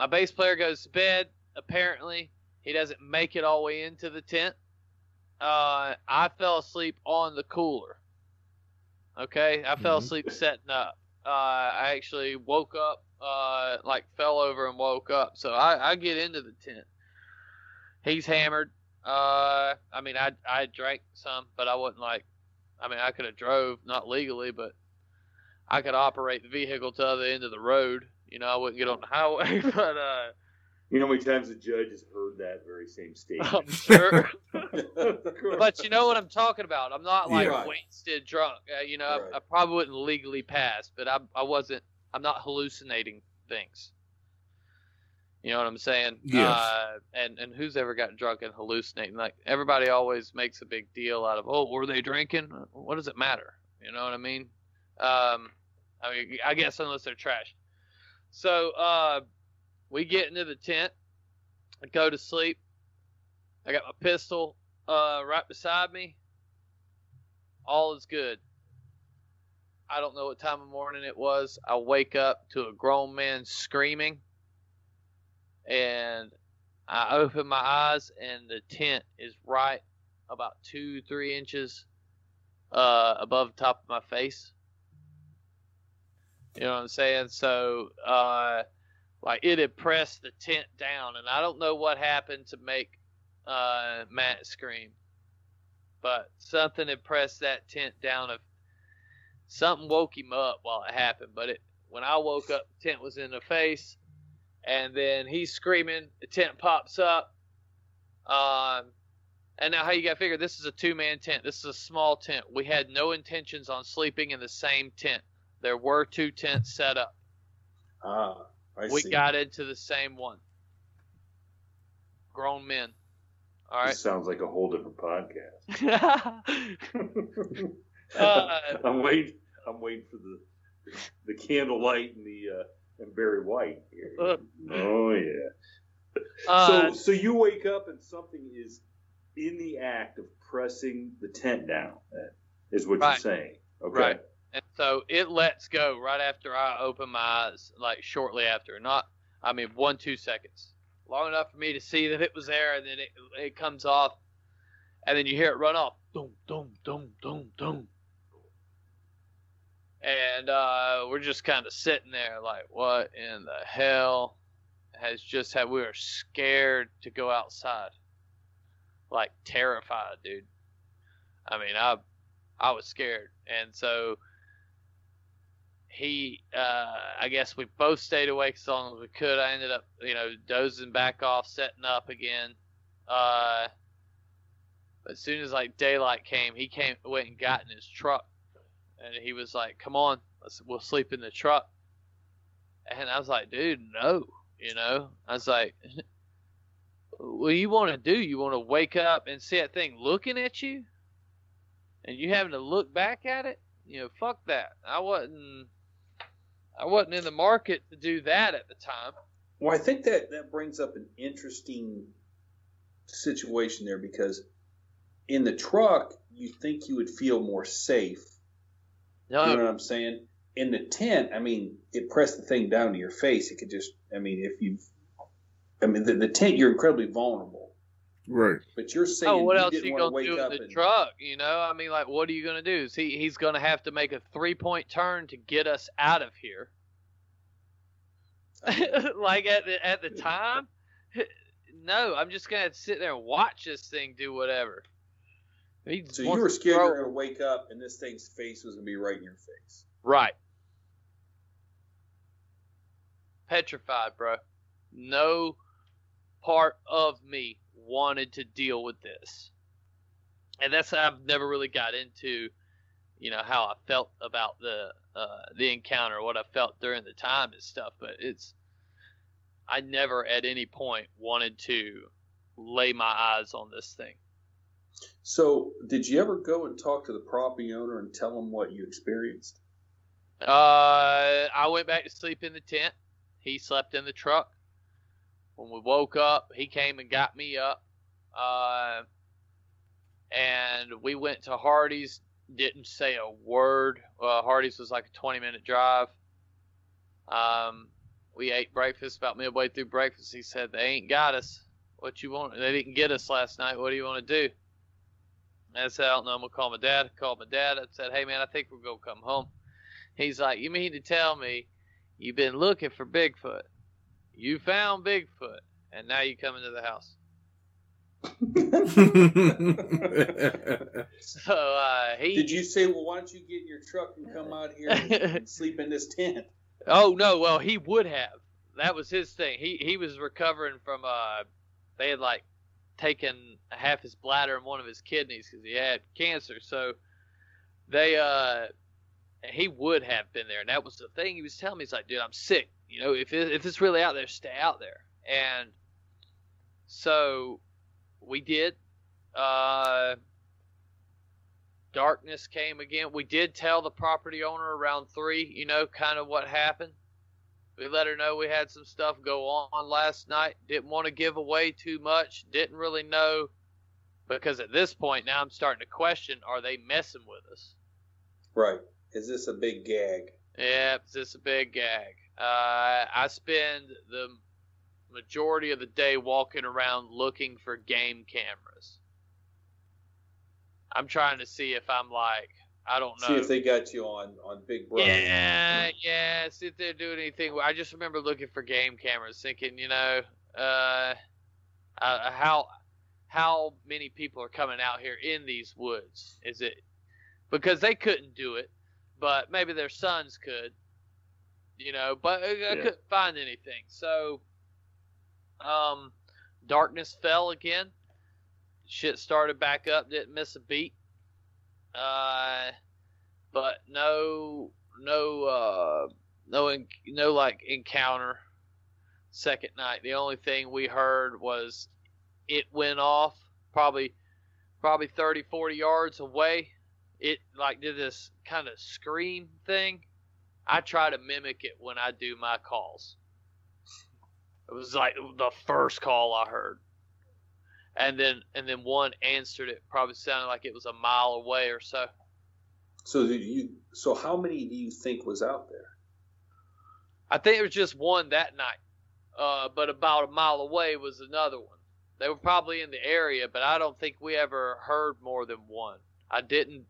my bass player goes to bed. Apparently, he doesn't make it all the way into the tent uh, I fell asleep on the cooler. Okay, I fell Mhm. asleep setting up. Uh, I actually woke up, uh, like fell over and woke up. So I, I get into the tent. He's hammered. Uh, I mean, I I drank some, but I wasn't like, I mean, I could have drove not legally, but I could operate the vehicle to the other end of the road. You know, I wouldn't get on the highway, *laughs* but uh, you know, how many times the judge has heard that very same statement. I'm sure. *laughs* but you know what I'm talking about. I'm not like Yeah. wasted drunk. Uh, you know, I- Right. I, probably wouldn't legally pass, but I I wasn't. I'm not hallucinating things. You know what I'm saying? Yes. Uh, and and who's ever got drunk and hallucinating? Like everybody always makes a big deal out of, oh, were they drinking? What does it matter? You know what I mean? Um, I mean, I guess unless they're trash. So uh, we get into the tent. I go to sleep. I got my pistol uh, right beside me. All is good. I don't know what time of morning it was. I wake up to a grown man screaming, and I open my eyes, and the tent is right about two, three inches uh, above the top of my face. You know what I'm saying? So, uh, like, it had pressed the tent down, and I don't know what happened to make uh, Matt scream, but something had pressed that tent down. Of something woke him up while it happened, but it when I woke up, the tent was in the face, and then he's screaming. The tent pops up. Um, and now how you got to figure this is a two man tent. This is a small tent. We had no intentions on sleeping in the same tent. There were two tents set up. Ah, I we see. got into the same one. Grown men. All right. This sounds like a whole different podcast. *laughs* *laughs* Uh, I'm waiting. I'm waiting for the the candlelight and the uh, and Barry White. Here. Uh, oh yeah. uh, so so you wake up and something is in the act of pressing the tent down. Is what Right. you're saying? Okay. Right. So it lets go right after I open my eyes, like shortly after. Not, I mean, one, two seconds. Long enough for me to see that it was there, and then it, it comes off, and then you hear it run off. Doom, doom, doom, doom, doom. And uh, we're just kind of sitting there, like, what in the hell has just had? We were scared to go outside, like terrified, dude. I mean, I, I was scared, and so he uh I guess we both stayed awake as long as we could. I ended up, you know, dozing back off, setting up again. Uh but as soon as like daylight came, he came went and got in his truck and he was like, Come on, let's we'll sleep in the truck. And I was like, dude, no, you know. I was like *laughs* what you want to do? You want to wake up and see that thing looking at you, and you having to look back at it? You know, fuck that. I wasn't. I wasn't in the market to do that at the time. Well, I think that that brings up an interesting situation there because in the truck you think you would feel more safe. No, You know what I'm saying? In the tent, I mean, it pressed the thing down to your face. It could just, I mean, if you, I mean, the, the tent you're incredibly vulnerable. Right. But you're oh, saying oh, what you else didn't you gonna wake do in up the and truck? You know, I mean, like, what are you gonna do? Is he he's gonna have to make a three point turn to get us out of here? *laughs* like at the at the time, *laughs* no, I'm just gonna sit there and watch this thing do whatever. He So you were scared you were going to wake up and this thing's face was going to be right in your face. Right. Petrified, bro. No part of me wanted to deal with this. And that's I've never really got into, you know, how I felt about the uh, the encounter, what I felt during the time and stuff. But it's, I never at any point wanted to lay my eyes on this thing. So, did you ever go and talk to the property owner and tell him what you experienced? Uh, I went back to sleep in the tent. He slept in the truck. When we woke up, he came and got me up. Uh, and we went to Hardee's. Didn't say a word. Uh, Hardee's was like a 20 minute drive. Um, we ate breakfast about midway through breakfast. He said, They ain't got us. What you want? They didn't get us last night. What do you want to do? And I said, I don't know. I'm going to call my dad. I called my dad. I said, Hey, man, I think we're going to come home. He's like, You mean to tell me you've been looking for Bigfoot? You found Bigfoot, and now you come into the house. *laughs* So uh, he. Did you say, well, why don't you get in your truck and come out here and, *laughs* sleep in this tent? Oh no, well he would have. That was his thing. He he was recovering from uh, they had like taken half his bladder and one of his kidneys because he had cancer. So they uh, he would have been there, and that was the thing he was telling me. He's like, dude, I'm sick. You know, if it, if it's really out there, stay out there. And so we did. Uh, darkness came again. We did tell the property owner around three, you know, kind of what happened. We let her know we had some stuff go on last night. Didn't want to give away too much. Didn't really know because at this point now I'm starting to question: Are they messing with us? Right. Is this a big gag? Yeah, it's just a big gag. Uh, I spend the majority of the day walking around looking for game cameras. I'm trying to see if I'm like I don't know. See if they got you on on Big Brother. Yeah, yeah. See if they're doing anything. I just remember looking for game cameras, thinking, you know, uh, uh, how how many people are coming out here in these woods? Is it because they couldn't do it, but maybe their sons could, you know? But I, I Yeah. couldn't find anything. So, um, darkness fell again. Shit started back up. Didn't miss a beat. Uh, but no, no, uh, no, no, like encounter. Second night, the only thing we heard was it went off probably, probably 30, 40 yards away. It like did this kind of scream thing. I try to mimic it when I do my calls. It was like the first call I heard and then and then one answered it probably sounded like it was a mile away or so So you? So how many do you think was out there? i think it was just one that night uh, but about a mile away was another one they were probably in the area but i don't think we ever heard more than one i didn't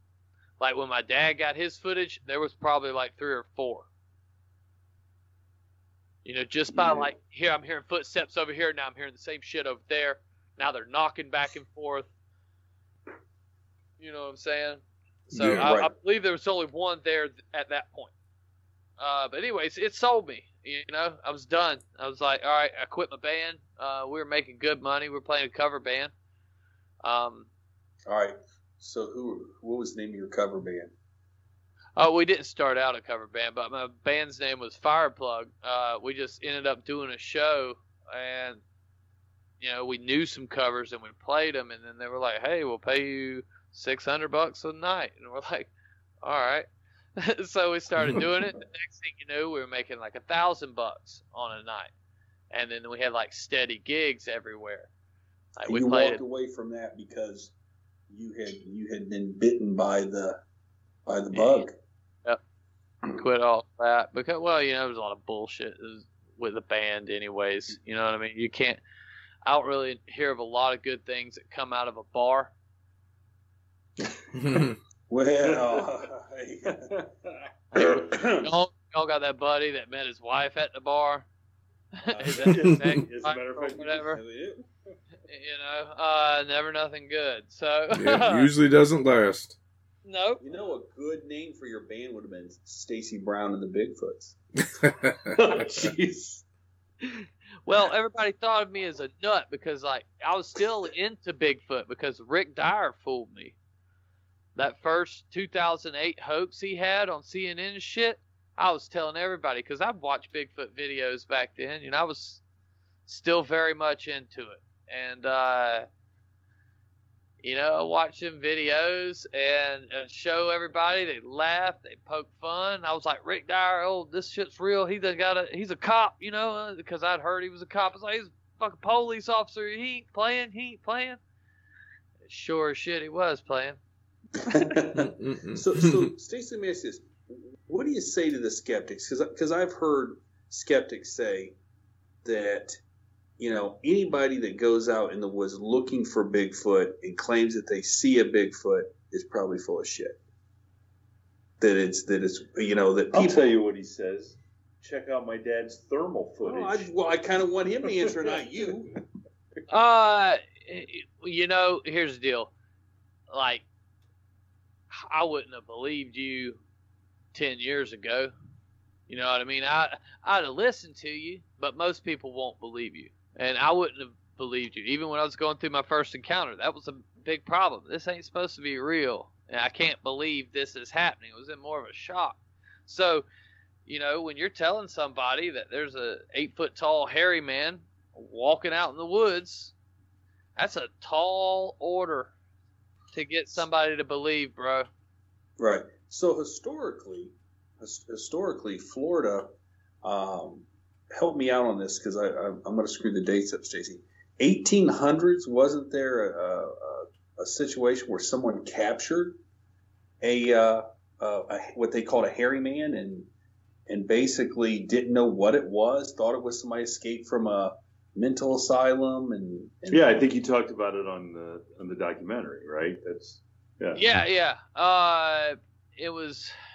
like when my dad got his footage there was probably like three or four. You know just by Yeah. like here i'm hearing footsteps over here. Now i'm hearing the same shit over there. Now they're knocking back and forth. You know what i'm saying? So Yeah, I, right. I believe there was only one there th- at that point. Uh, but anyways it sold me you know? I was done. I was like all right i quit my band. Uh, we were making good money. We are playing a cover band. Um, All right. So who? What was the name of your cover band? Oh, we didn't start out a cover band, but my band's name was Fireplug. Uh, we just ended up doing a show, and you know we knew some covers and we played them, and then they were like, "Hey, we'll pay you six hundred bucks a night," and we're like, "All right." *laughs* so we started *laughs* doing it. The next thing you knew, we were making like a thousand bucks on a night, and then we had like steady gigs everywhere. Like And we you walked away from that because you had you had been bitten by the by the bug. Yep. Quit all that because well you know there's a lot of bullshit with the band anyways you know what i mean? You can't i don't really hear of a lot of good things that come out of a bar. *laughs* Well, *laughs* y'all, y'all got that buddy that met his wife at the bar? Uh, *laughs* is that- is that as a matter of fact, whatever you know uh never nothing good so yeah, *laughs* usually doesn't last. nope you know, a good name for your band would have been Stacy Brown and the Bigfoots. *laughs* Jeez. Well, everybody thought of me as a nut because like I was still into Bigfoot because Rick Dyer fooled me. That first 2008 hoax he had on CNN and shit, I was telling everybody because I've watched Bigfoot videos back then, and I was still very much into it. And uh, you know, watching videos and, and show everybody. They laugh, they poke fun. I was like, Rick Dyer, oh, this shit's real. He done got a, he's a cop, you know, uh, because I'd heard he was a cop. I was like, he's a fucking police officer. He ain't playing, he ain't playing. Sure as shit, he was playing. So, so Stacy, let me ask you this: What do you say to the skeptics? Because I've heard skeptics say that you know anybody that goes out in the woods looking for Bigfoot and claims that they see a Bigfoot is probably full of shit. That it's that it's you know that I'll tell you what he says. Check out my dad's thermal footage. Well, I, well, I kind of want him to answer, not you. *laughs* Uh, you know, here's the deal. Like, I wouldn't have believed you ten years ago. You know what I mean? I I'd have listened to you, but most people won't believe you, and I wouldn't have believed you even when I was going through my first encounter. That was a big problem. This ain't supposed to be real, and I can't believe this is happening. It was in more of a shock. So, you know, when you're telling somebody that there's a eight foot tall hairy man walking out in the woods, that's a tall order to get somebody to believe, bro. Right. So historically, historically, Florida, um, help me out on this because I, I, I'm going to screw the dates up, Stacy. 1800s wasn't there a, a, a situation where someone captured a, uh, uh, a what they called a hairy man and and basically didn't know what it was, thought it was somebody escaped from a mental asylum and, and Yeah, I think you talked about it on the on the documentary, right? That's yeah. Yeah, yeah. Uh, it was shit,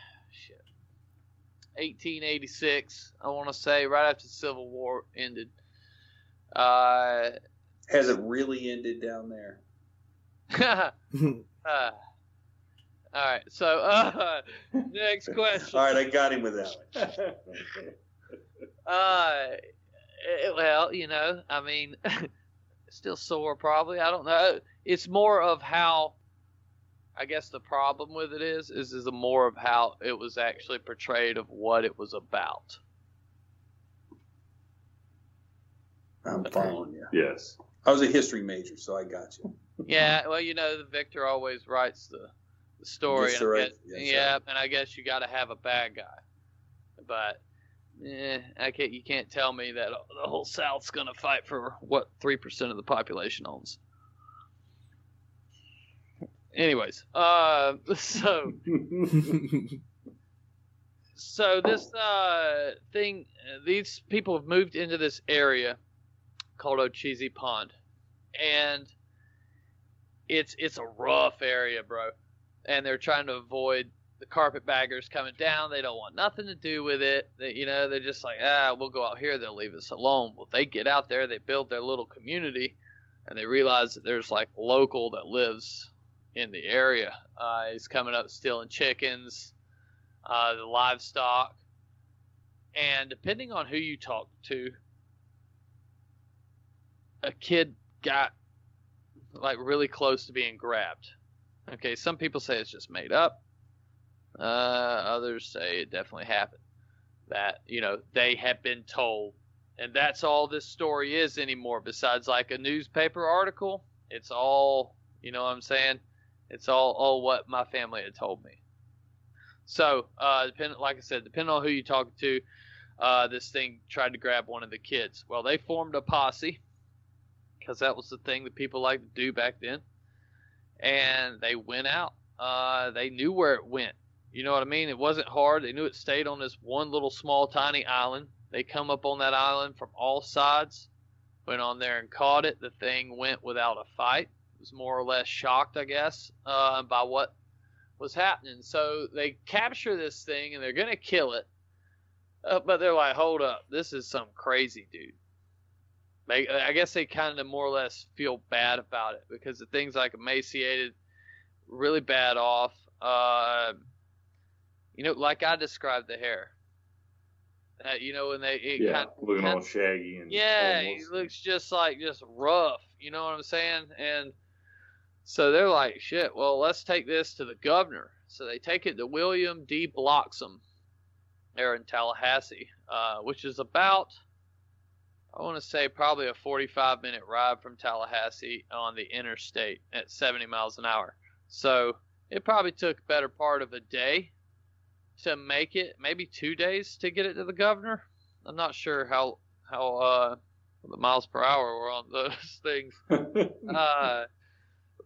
1886. I want to say right after the Civil War ended. Uh, has it really ended down there? *laughs* uh, all right. So, uh, *laughs* next question. All right, I got him with that one. *laughs* Uh, eh, well, you know, I mean, still sore probably. I don't know. It's more of how. I guess the problem with it is, is is more of how it was actually portrayed of what it was about. I'm following you. Yes. I was a history major, so I got you. Yeah, well, you know, the victor always writes the, the story, Yes, and I guess, Yes, yeah, sir. and I guess you got to have a bad guy, but eh, I can't. You can't tell me that the whole South's gonna fight for what three percent of the population owns. Anyways, uh, *laughs* so so this uh thing, these people have moved into this area called Ocheesee Pond, and it's it's a rough area, bro. And they're trying to avoid the carpetbaggers coming down. They don't want nothing to do with it. They, you know, they're just like, ah, we'll go out here. They'll leave us alone. Well, they get out there. They build their little community, and they realize that there's like local that lives in the area. Uh, he's coming up stealing chickens, uh, the livestock, and depending on who you talk to, a kid got like really close to being grabbed. Okay, some people say it's just made up. Uh, others say it definitely happened. That you know they have been told, and that's all this story is anymore. Besides like a newspaper article, it's all you know. what I'm saying it's all all what my family had told me. So, uh, depending, like I said, depending on who you talk to, uh, this thing tried to grab one of the kids. Well, they formed a posse because that was the thing that people liked to do back then. And they went out. Uh, they knew where it went. You know what I mean? It wasn't hard. They knew it stayed on this one little small tiny island. They come up on that island from all sides, went on there and caught it. The thing went without a fight. Was more or less shocked, I guess, uh, by what was happening. So they capture this thing and they're gonna kill it. Uh, but they're like, hold up, this is some crazy dude. They, I guess they kind of more or less feel bad about it because the thing's like emaciated, really bad off. Uh, you know, like I described the hair. Uh, you know, when they it yeah, kind looking kind- all shaggy and yeah, he looks just like just rough. You know what I'm saying? And so they're like, shit. Well, let's take this to the governor. So they take it to William D. Bloxham, there in Tallahassee, uh, which is about, I want to say, probably a 45 minute ride from Tallahassee on the interstate at 70 miles an hour. So it probably took better part of a day to make it, maybe two days to get it to the governor. I'm not sure how how uh, the miles per hour were on *laughs* those things. *laughs* Uh,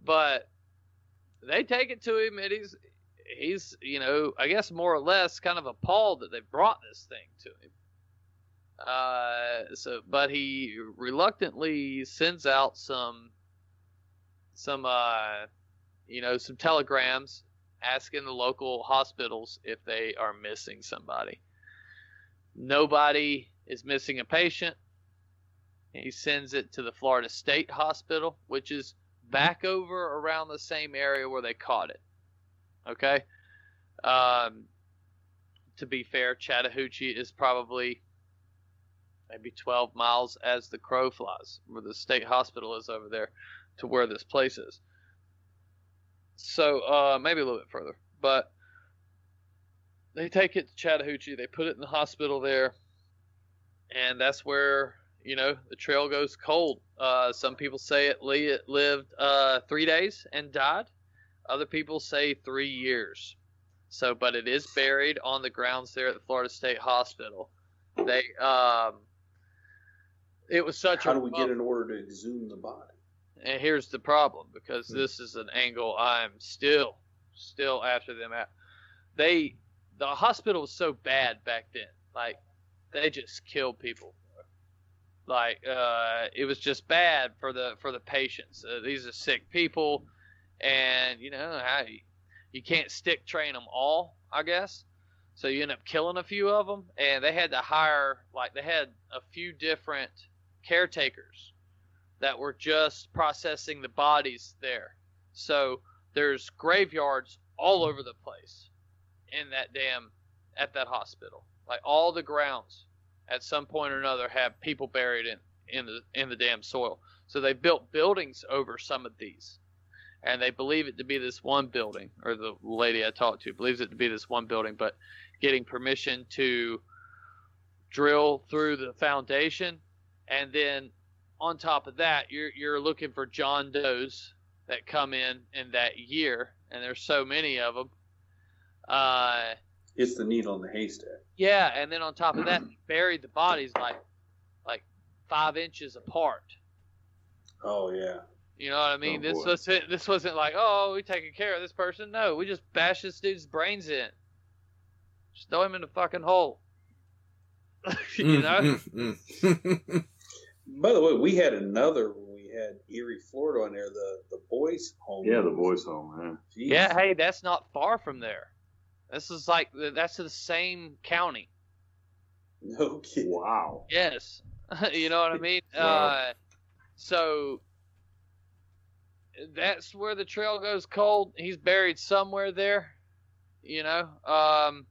but they take it to him, and he's he's you know I guess more or less kind of appalled that they brought this thing to him. Uh, so but he reluctantly sends out some some uh you know some telegrams asking the local hospitals if they are missing somebody. Nobody is missing a patient. He sends it to the Florida State Hospital, which is back over around the same area where they caught it. Okay. Um, to be fair, Chattahoochee is probably maybe 12 miles as the crow flies, where the state hospital is over there, to where this place is. So uh, maybe a little bit further, but they take it to Chattahoochee, they put it in the hospital there, and that's where you know the trail goes cold. Uh, some people say it, li- it lived uh, three days and died. Other people say three years. So, but it is buried on the grounds there at the Florida State Hospital. They, um, it was such a How a do we get an order to exhume the body? and here's the problem because this is an angle I'm still still after them at. They the hospital was so bad back then. Like they just killed people. Like uh, it was just bad for the for the patients. Uh, these are sick people, and you know how you, you can't stick train them all, I guess. So you end up killing a few of them, and they had to hire like they had a few different caretakers that were just processing the bodies there. So there's graveyards all over the place in that damn at that hospital. Like all the grounds at some point or another have people buried in in the in the damn soil. So they built buildings over some of these. And they believe it to be this one building, or the lady I talked to believes it to be this one building, but getting permission to drill through the foundation, and then on top of that, you're you're looking for John Does that come in in that year, and there's so many of them. Uh, It's the needle in the haystack. yeah, and then on top of that, buried the bodies like like five inches apart. Oh yeah. You know what I mean? Oh, this boy. wasn't this wasn't like, oh, we taking care of this person. No, we just bash this dude's brains in. Just throw him in the fucking hole. *laughs* you know? Mm, mm, mm. *laughs* By the way, we had another when we had Erie, Florida on there, the the boys' home. Yeah, the boys' home. Yeah. Jeez. Yeah, hey, that's not far from there. This is like that's the same county. No kidding. Wow. Yes. *laughs* you know what I mean? Wow. Uh, so that's where the trail goes cold. He's buried somewhere there, you know. Um,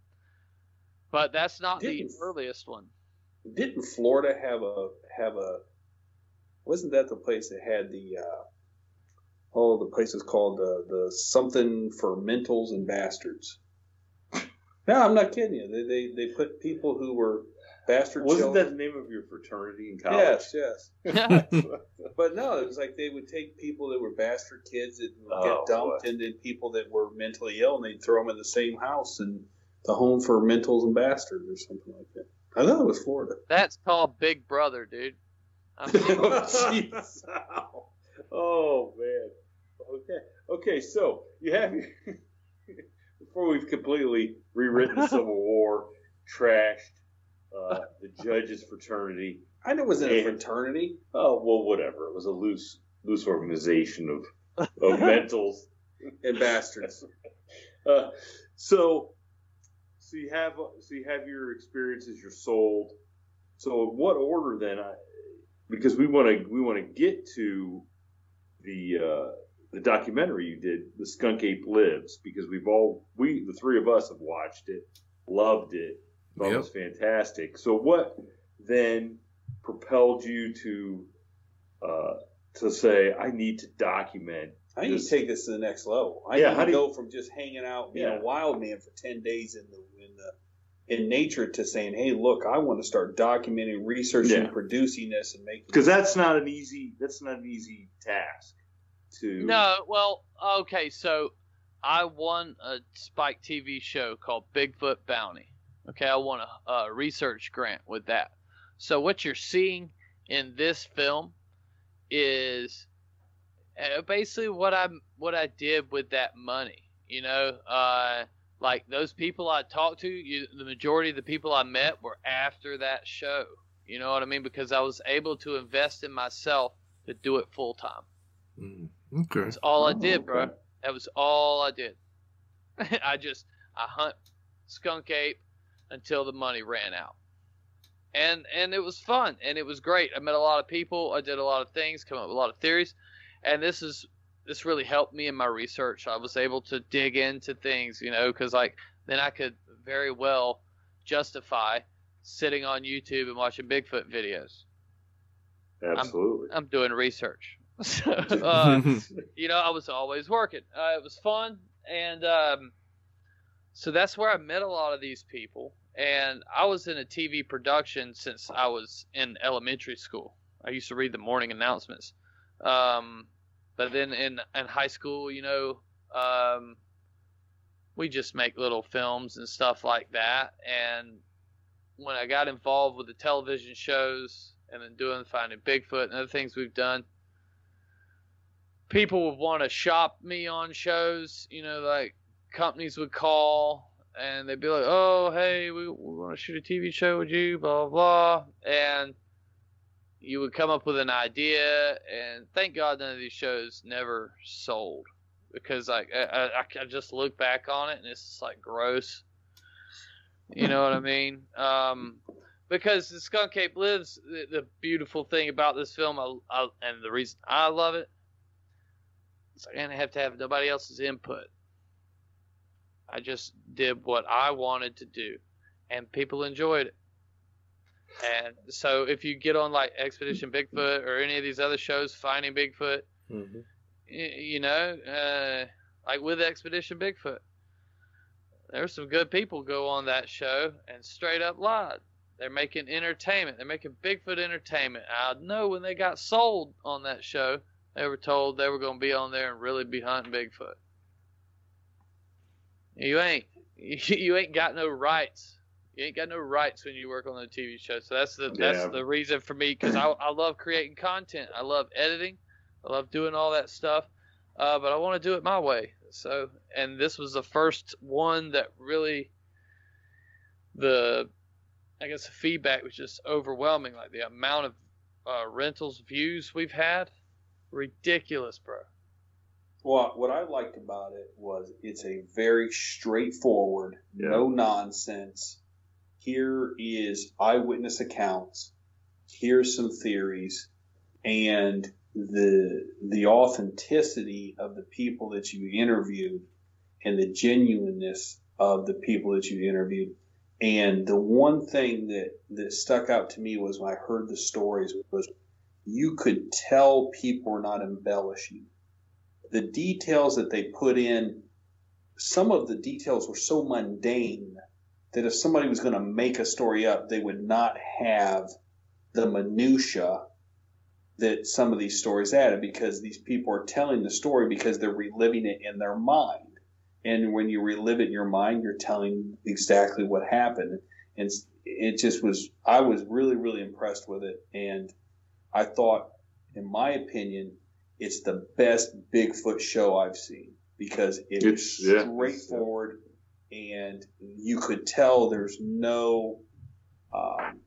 but that's not the Didn't- earliest one. Didn't Florida have a have a? Wasn't that the place that had the? Uh, oh, the place is called the the something for mentals and bastards. No, I'm not kidding you. They they, they put people who were bastard Wasn't that the name of your fraternity in college? Yes, yes. *laughs* *laughs* But no, it was like they would take people that were bastard kids that would Oh, get dumped, and then people that were mentally ill, and they'd throw them in the same house and the home for mentals and bastards or something like that. I thought it was Florida. That's called Big Brother, dude. *laughs* Oh, oh man. Okay. Okay. So you have your before we've completely rewritten the *laughs* Civil War, trashed uh, the judges' fraternity. I know it was in a fraternity. Oh well, whatever. It was a loose, loose organization of of *laughs* mentals. And bastards. *laughs* Uh, so, so you have so you have your experiences. You're sold. So, in what order then? I, because we want to we want to get to the uh, the documentary you did, the Skunk Ape Lives, because we've all we the three of us have watched it, loved it, thought it was fantastic. So, what then propelled you to uh, to say I need to document? I need to take this to the next level. I Yeah, need to do you- go from just hanging out, being Yeah. a wild man for ten days in the in the in nature to saying, "Hey, look, I want to start documenting, researching, Yeah. producing this, and making." Because that's not an easy that's not an easy task to No, well, okay, so I won a Spike TV show called Bigfoot Bounty. Okay, I won a, a research grant with that. So what you're seeing in this film is uh, basically what I what I did with that money. You know, uh, like those people I talked to, you, the majority of the people I met were after that show. You know what I mean? Because I was able to invest in myself to do it full time. Mm, Okay. That's all I Oh, did, bro. Oh, that was all I did. *laughs* I just I hunt skunk ape until the money ran out. And and it was fun and it was great. I met a lot of people, I did a lot of things, come up with a lot of theories. And this is this really helped me in my research. I was able to dig into things, you know, cuz like then I could very well justify sitting on YouTube and watching Bigfoot videos. absolutely. I'm doing research. *laughs* So, uh, *laughs* you know, I was always working. Uh, it was fun, and um, so that's where I met a lot of these people. And I was in a TV production since I was in elementary school. I used to read the morning announcements. Um, but then in in high school, you know, um, we just make little films and stuff like that. And when I got involved with the television shows and then doing Finding Bigfoot and other things we've done, people would want to shop me on shows. You know, like companies would call and they'd be like, "Oh, hey, we, we want to shoot a TV show with you," blah blah blah. And you would come up with an idea, and thank God none of these shows never sold because like I, I, I just look back on it and it's just like gross. You know what I *laughs* mean? Um, because the Skunk Ape lives. The, the beautiful thing about this film, I, I, and the reason I love it, I didn't have to have nobody else's input. I just did what I wanted to do, and people enjoyed it. And so, if you get on like Expedition Bigfoot or any of these other shows, Finding Bigfoot, Mm-hmm. y- you know, uh, like with Expedition Bigfoot, there's some good people go on that show and straight up lied. They're making entertainment. They're making Bigfoot entertainment. I know when they got sold on that show, they were told they were going to be on there and really be hunting Bigfoot. You ain't. *laughs* You ain't got no rights. You ain't got no rights when you work on a TV show. So that's the that's Yeah. the reason for me because I I love creating content. I love editing. I love doing all that stuff. Uh, but I want to do it my way. So and this was the first one that really the I guess the feedback was just overwhelming. Like the amount of uh, rentals views we've had, ridiculous, bro. Well, what I liked about it was it's a very straightforward, Yeah. no nonsense. Here is eyewitness accounts. Here's some theories, and the the authenticity of the people that you interviewed, and the genuineness of the people that you interviewed. And the one thing that that stuck out to me was when I heard the stories was you could tell people were not embellishing the details that they put in, some of the details were so mundane that if somebody was going to make a story up, they would not have the minutia that some of these stories added because these people are telling the story because they're reliving it in their mind. And when you relive it in your mind, you're telling exactly what happened. And it just was, I was really, really impressed with it. And I thought, in my opinion, it's the best Bigfoot show I've seen because it It's- is yeah. straightforward and you could tell there's no um,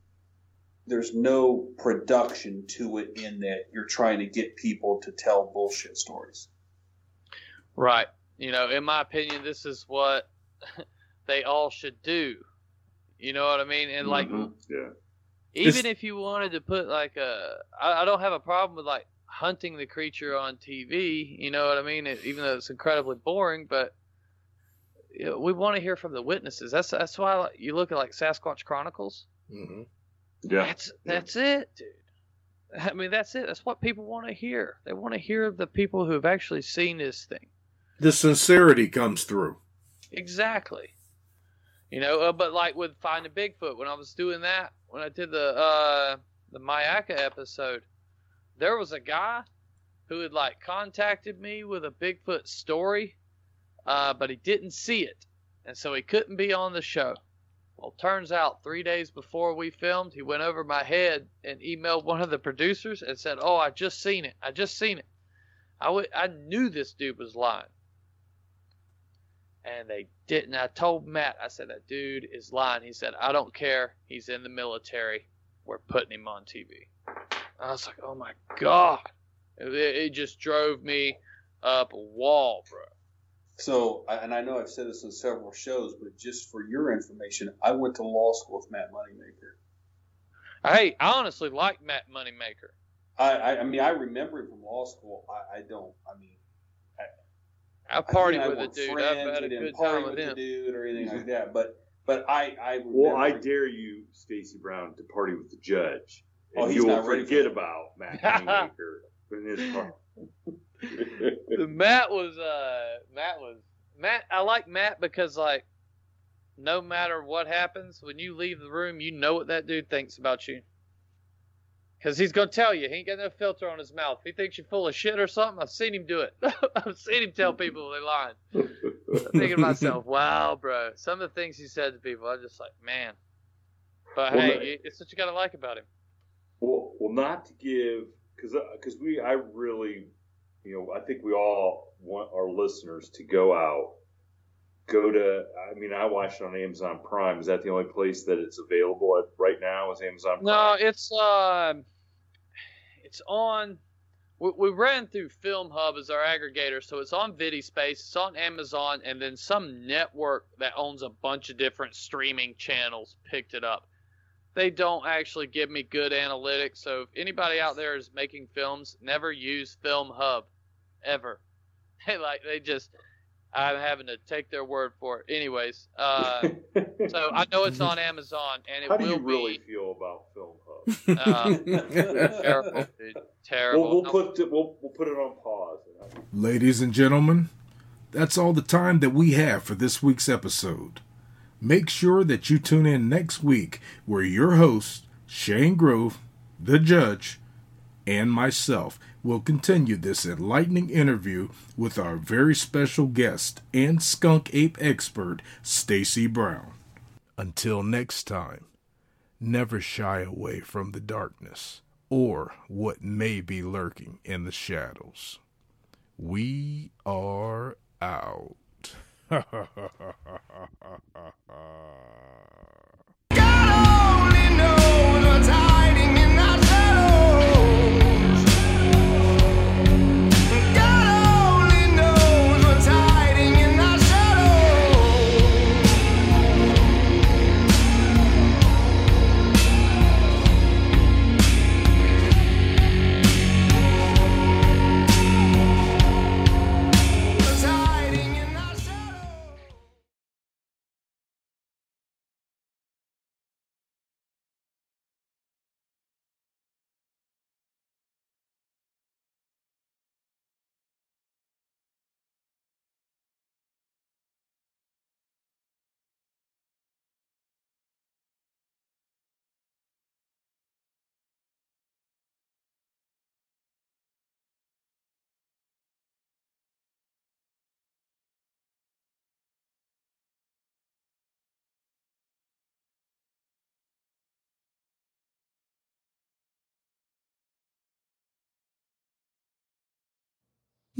there's no production to it in that you're trying to get people to tell bullshit stories. Right. You know, in my opinion, this is what *laughs* they all should do. You know what I mean? And like, Mhm. yeah. Even if you wanted to put like a, I, I don't have a problem with like hunting the creature on TV. You know what I mean? It, even though it's incredibly boring, but you know, we want to hear from the witnesses. That's that's why like, you look at like Sasquatch Chronicles. Mm-hmm. Yeah. That's that's it, dude. I mean, that's it. That's what people want to hear. They want to hear the people who have actually seen this thing. The sincerity comes through. Exactly. You know, uh, but like with finding Bigfoot, when I was doing that, when I did the uh the Myakka episode, there was a guy who had like contacted me with a Bigfoot story, uh, but he didn't see it, and so he couldn't be on the show. Well, turns out three days before we filmed, he went over my head and emailed one of the producers and said, "Oh, I just seen it. I just seen it. I w- I knew this dude was lying." And they didn't. I told Matt, I said, that dude is lying. He said, I don't care. He's in the military. We're putting him on TV. I was like, oh my God. It, it just drove me up a wall, bro. So, and I know I've said this on several shows, but just for your information, I went to law school with Matt Moneymaker. Hey, I honestly like Matt Moneymaker. I, I, I mean, I remember him from law school. I, I don't. I mean, I I partied I with the weren't dude. I've had a didn't good party time with with him. the dude or anything like that. But, but I, I remember. Well, I dare you, Stacy Brown, to party with the judge. Oh, And he's you will not ready forget that. about *laughs* Matt Moneymaker in his part. The Matt was uh Matt was Matt I like Matt because like no matter what happens when you leave the room you know what that dude thinks about you because he's gonna tell you he ain't got no filter on his mouth he thinks you're full of shit or something I've seen him do it *laughs* I've seen him tell people they're lying I'm thinking to *laughs* myself wow bro some of the things he said to people I'm just like man but Well, hey no- it's what you gotta like about him Well, well, not to give because because we I really you know I think we all want our listeners to go out, go to. I mean, I watched it on Amazon Prime. Is that the only place that it's available at right now? Is Amazon Prime? No, it's uh, it's on. We, we ran through Film Hub as our aggregator, so it's on VidiSpace, it's on Amazon, and then some network that owns a bunch of different streaming channels picked it up. They don't actually give me good analytics, so if anybody out there is making films, never use Film Hub, ever. *laughs* They like they just I'm having to take their word for it. Anyways, uh, so *laughs* I know it's on Amazon, and it How do will you really be. feel about Film Hub? Uh, *laughs* terrible, dude. Terrible. We'll, we'll put it, we'll, we'll put it on pause. Ladies and gentlemen, that's all the time that we have for this week's episode. Make sure that you tune in next week where your host, Shane Grove, the judge, and myself will continue this enlightening interview with our very special guest and skunk ape expert, Stacy Brown. Until next time, never shy away from the darkness or what may be lurking in the shadows. We are out. *laughs*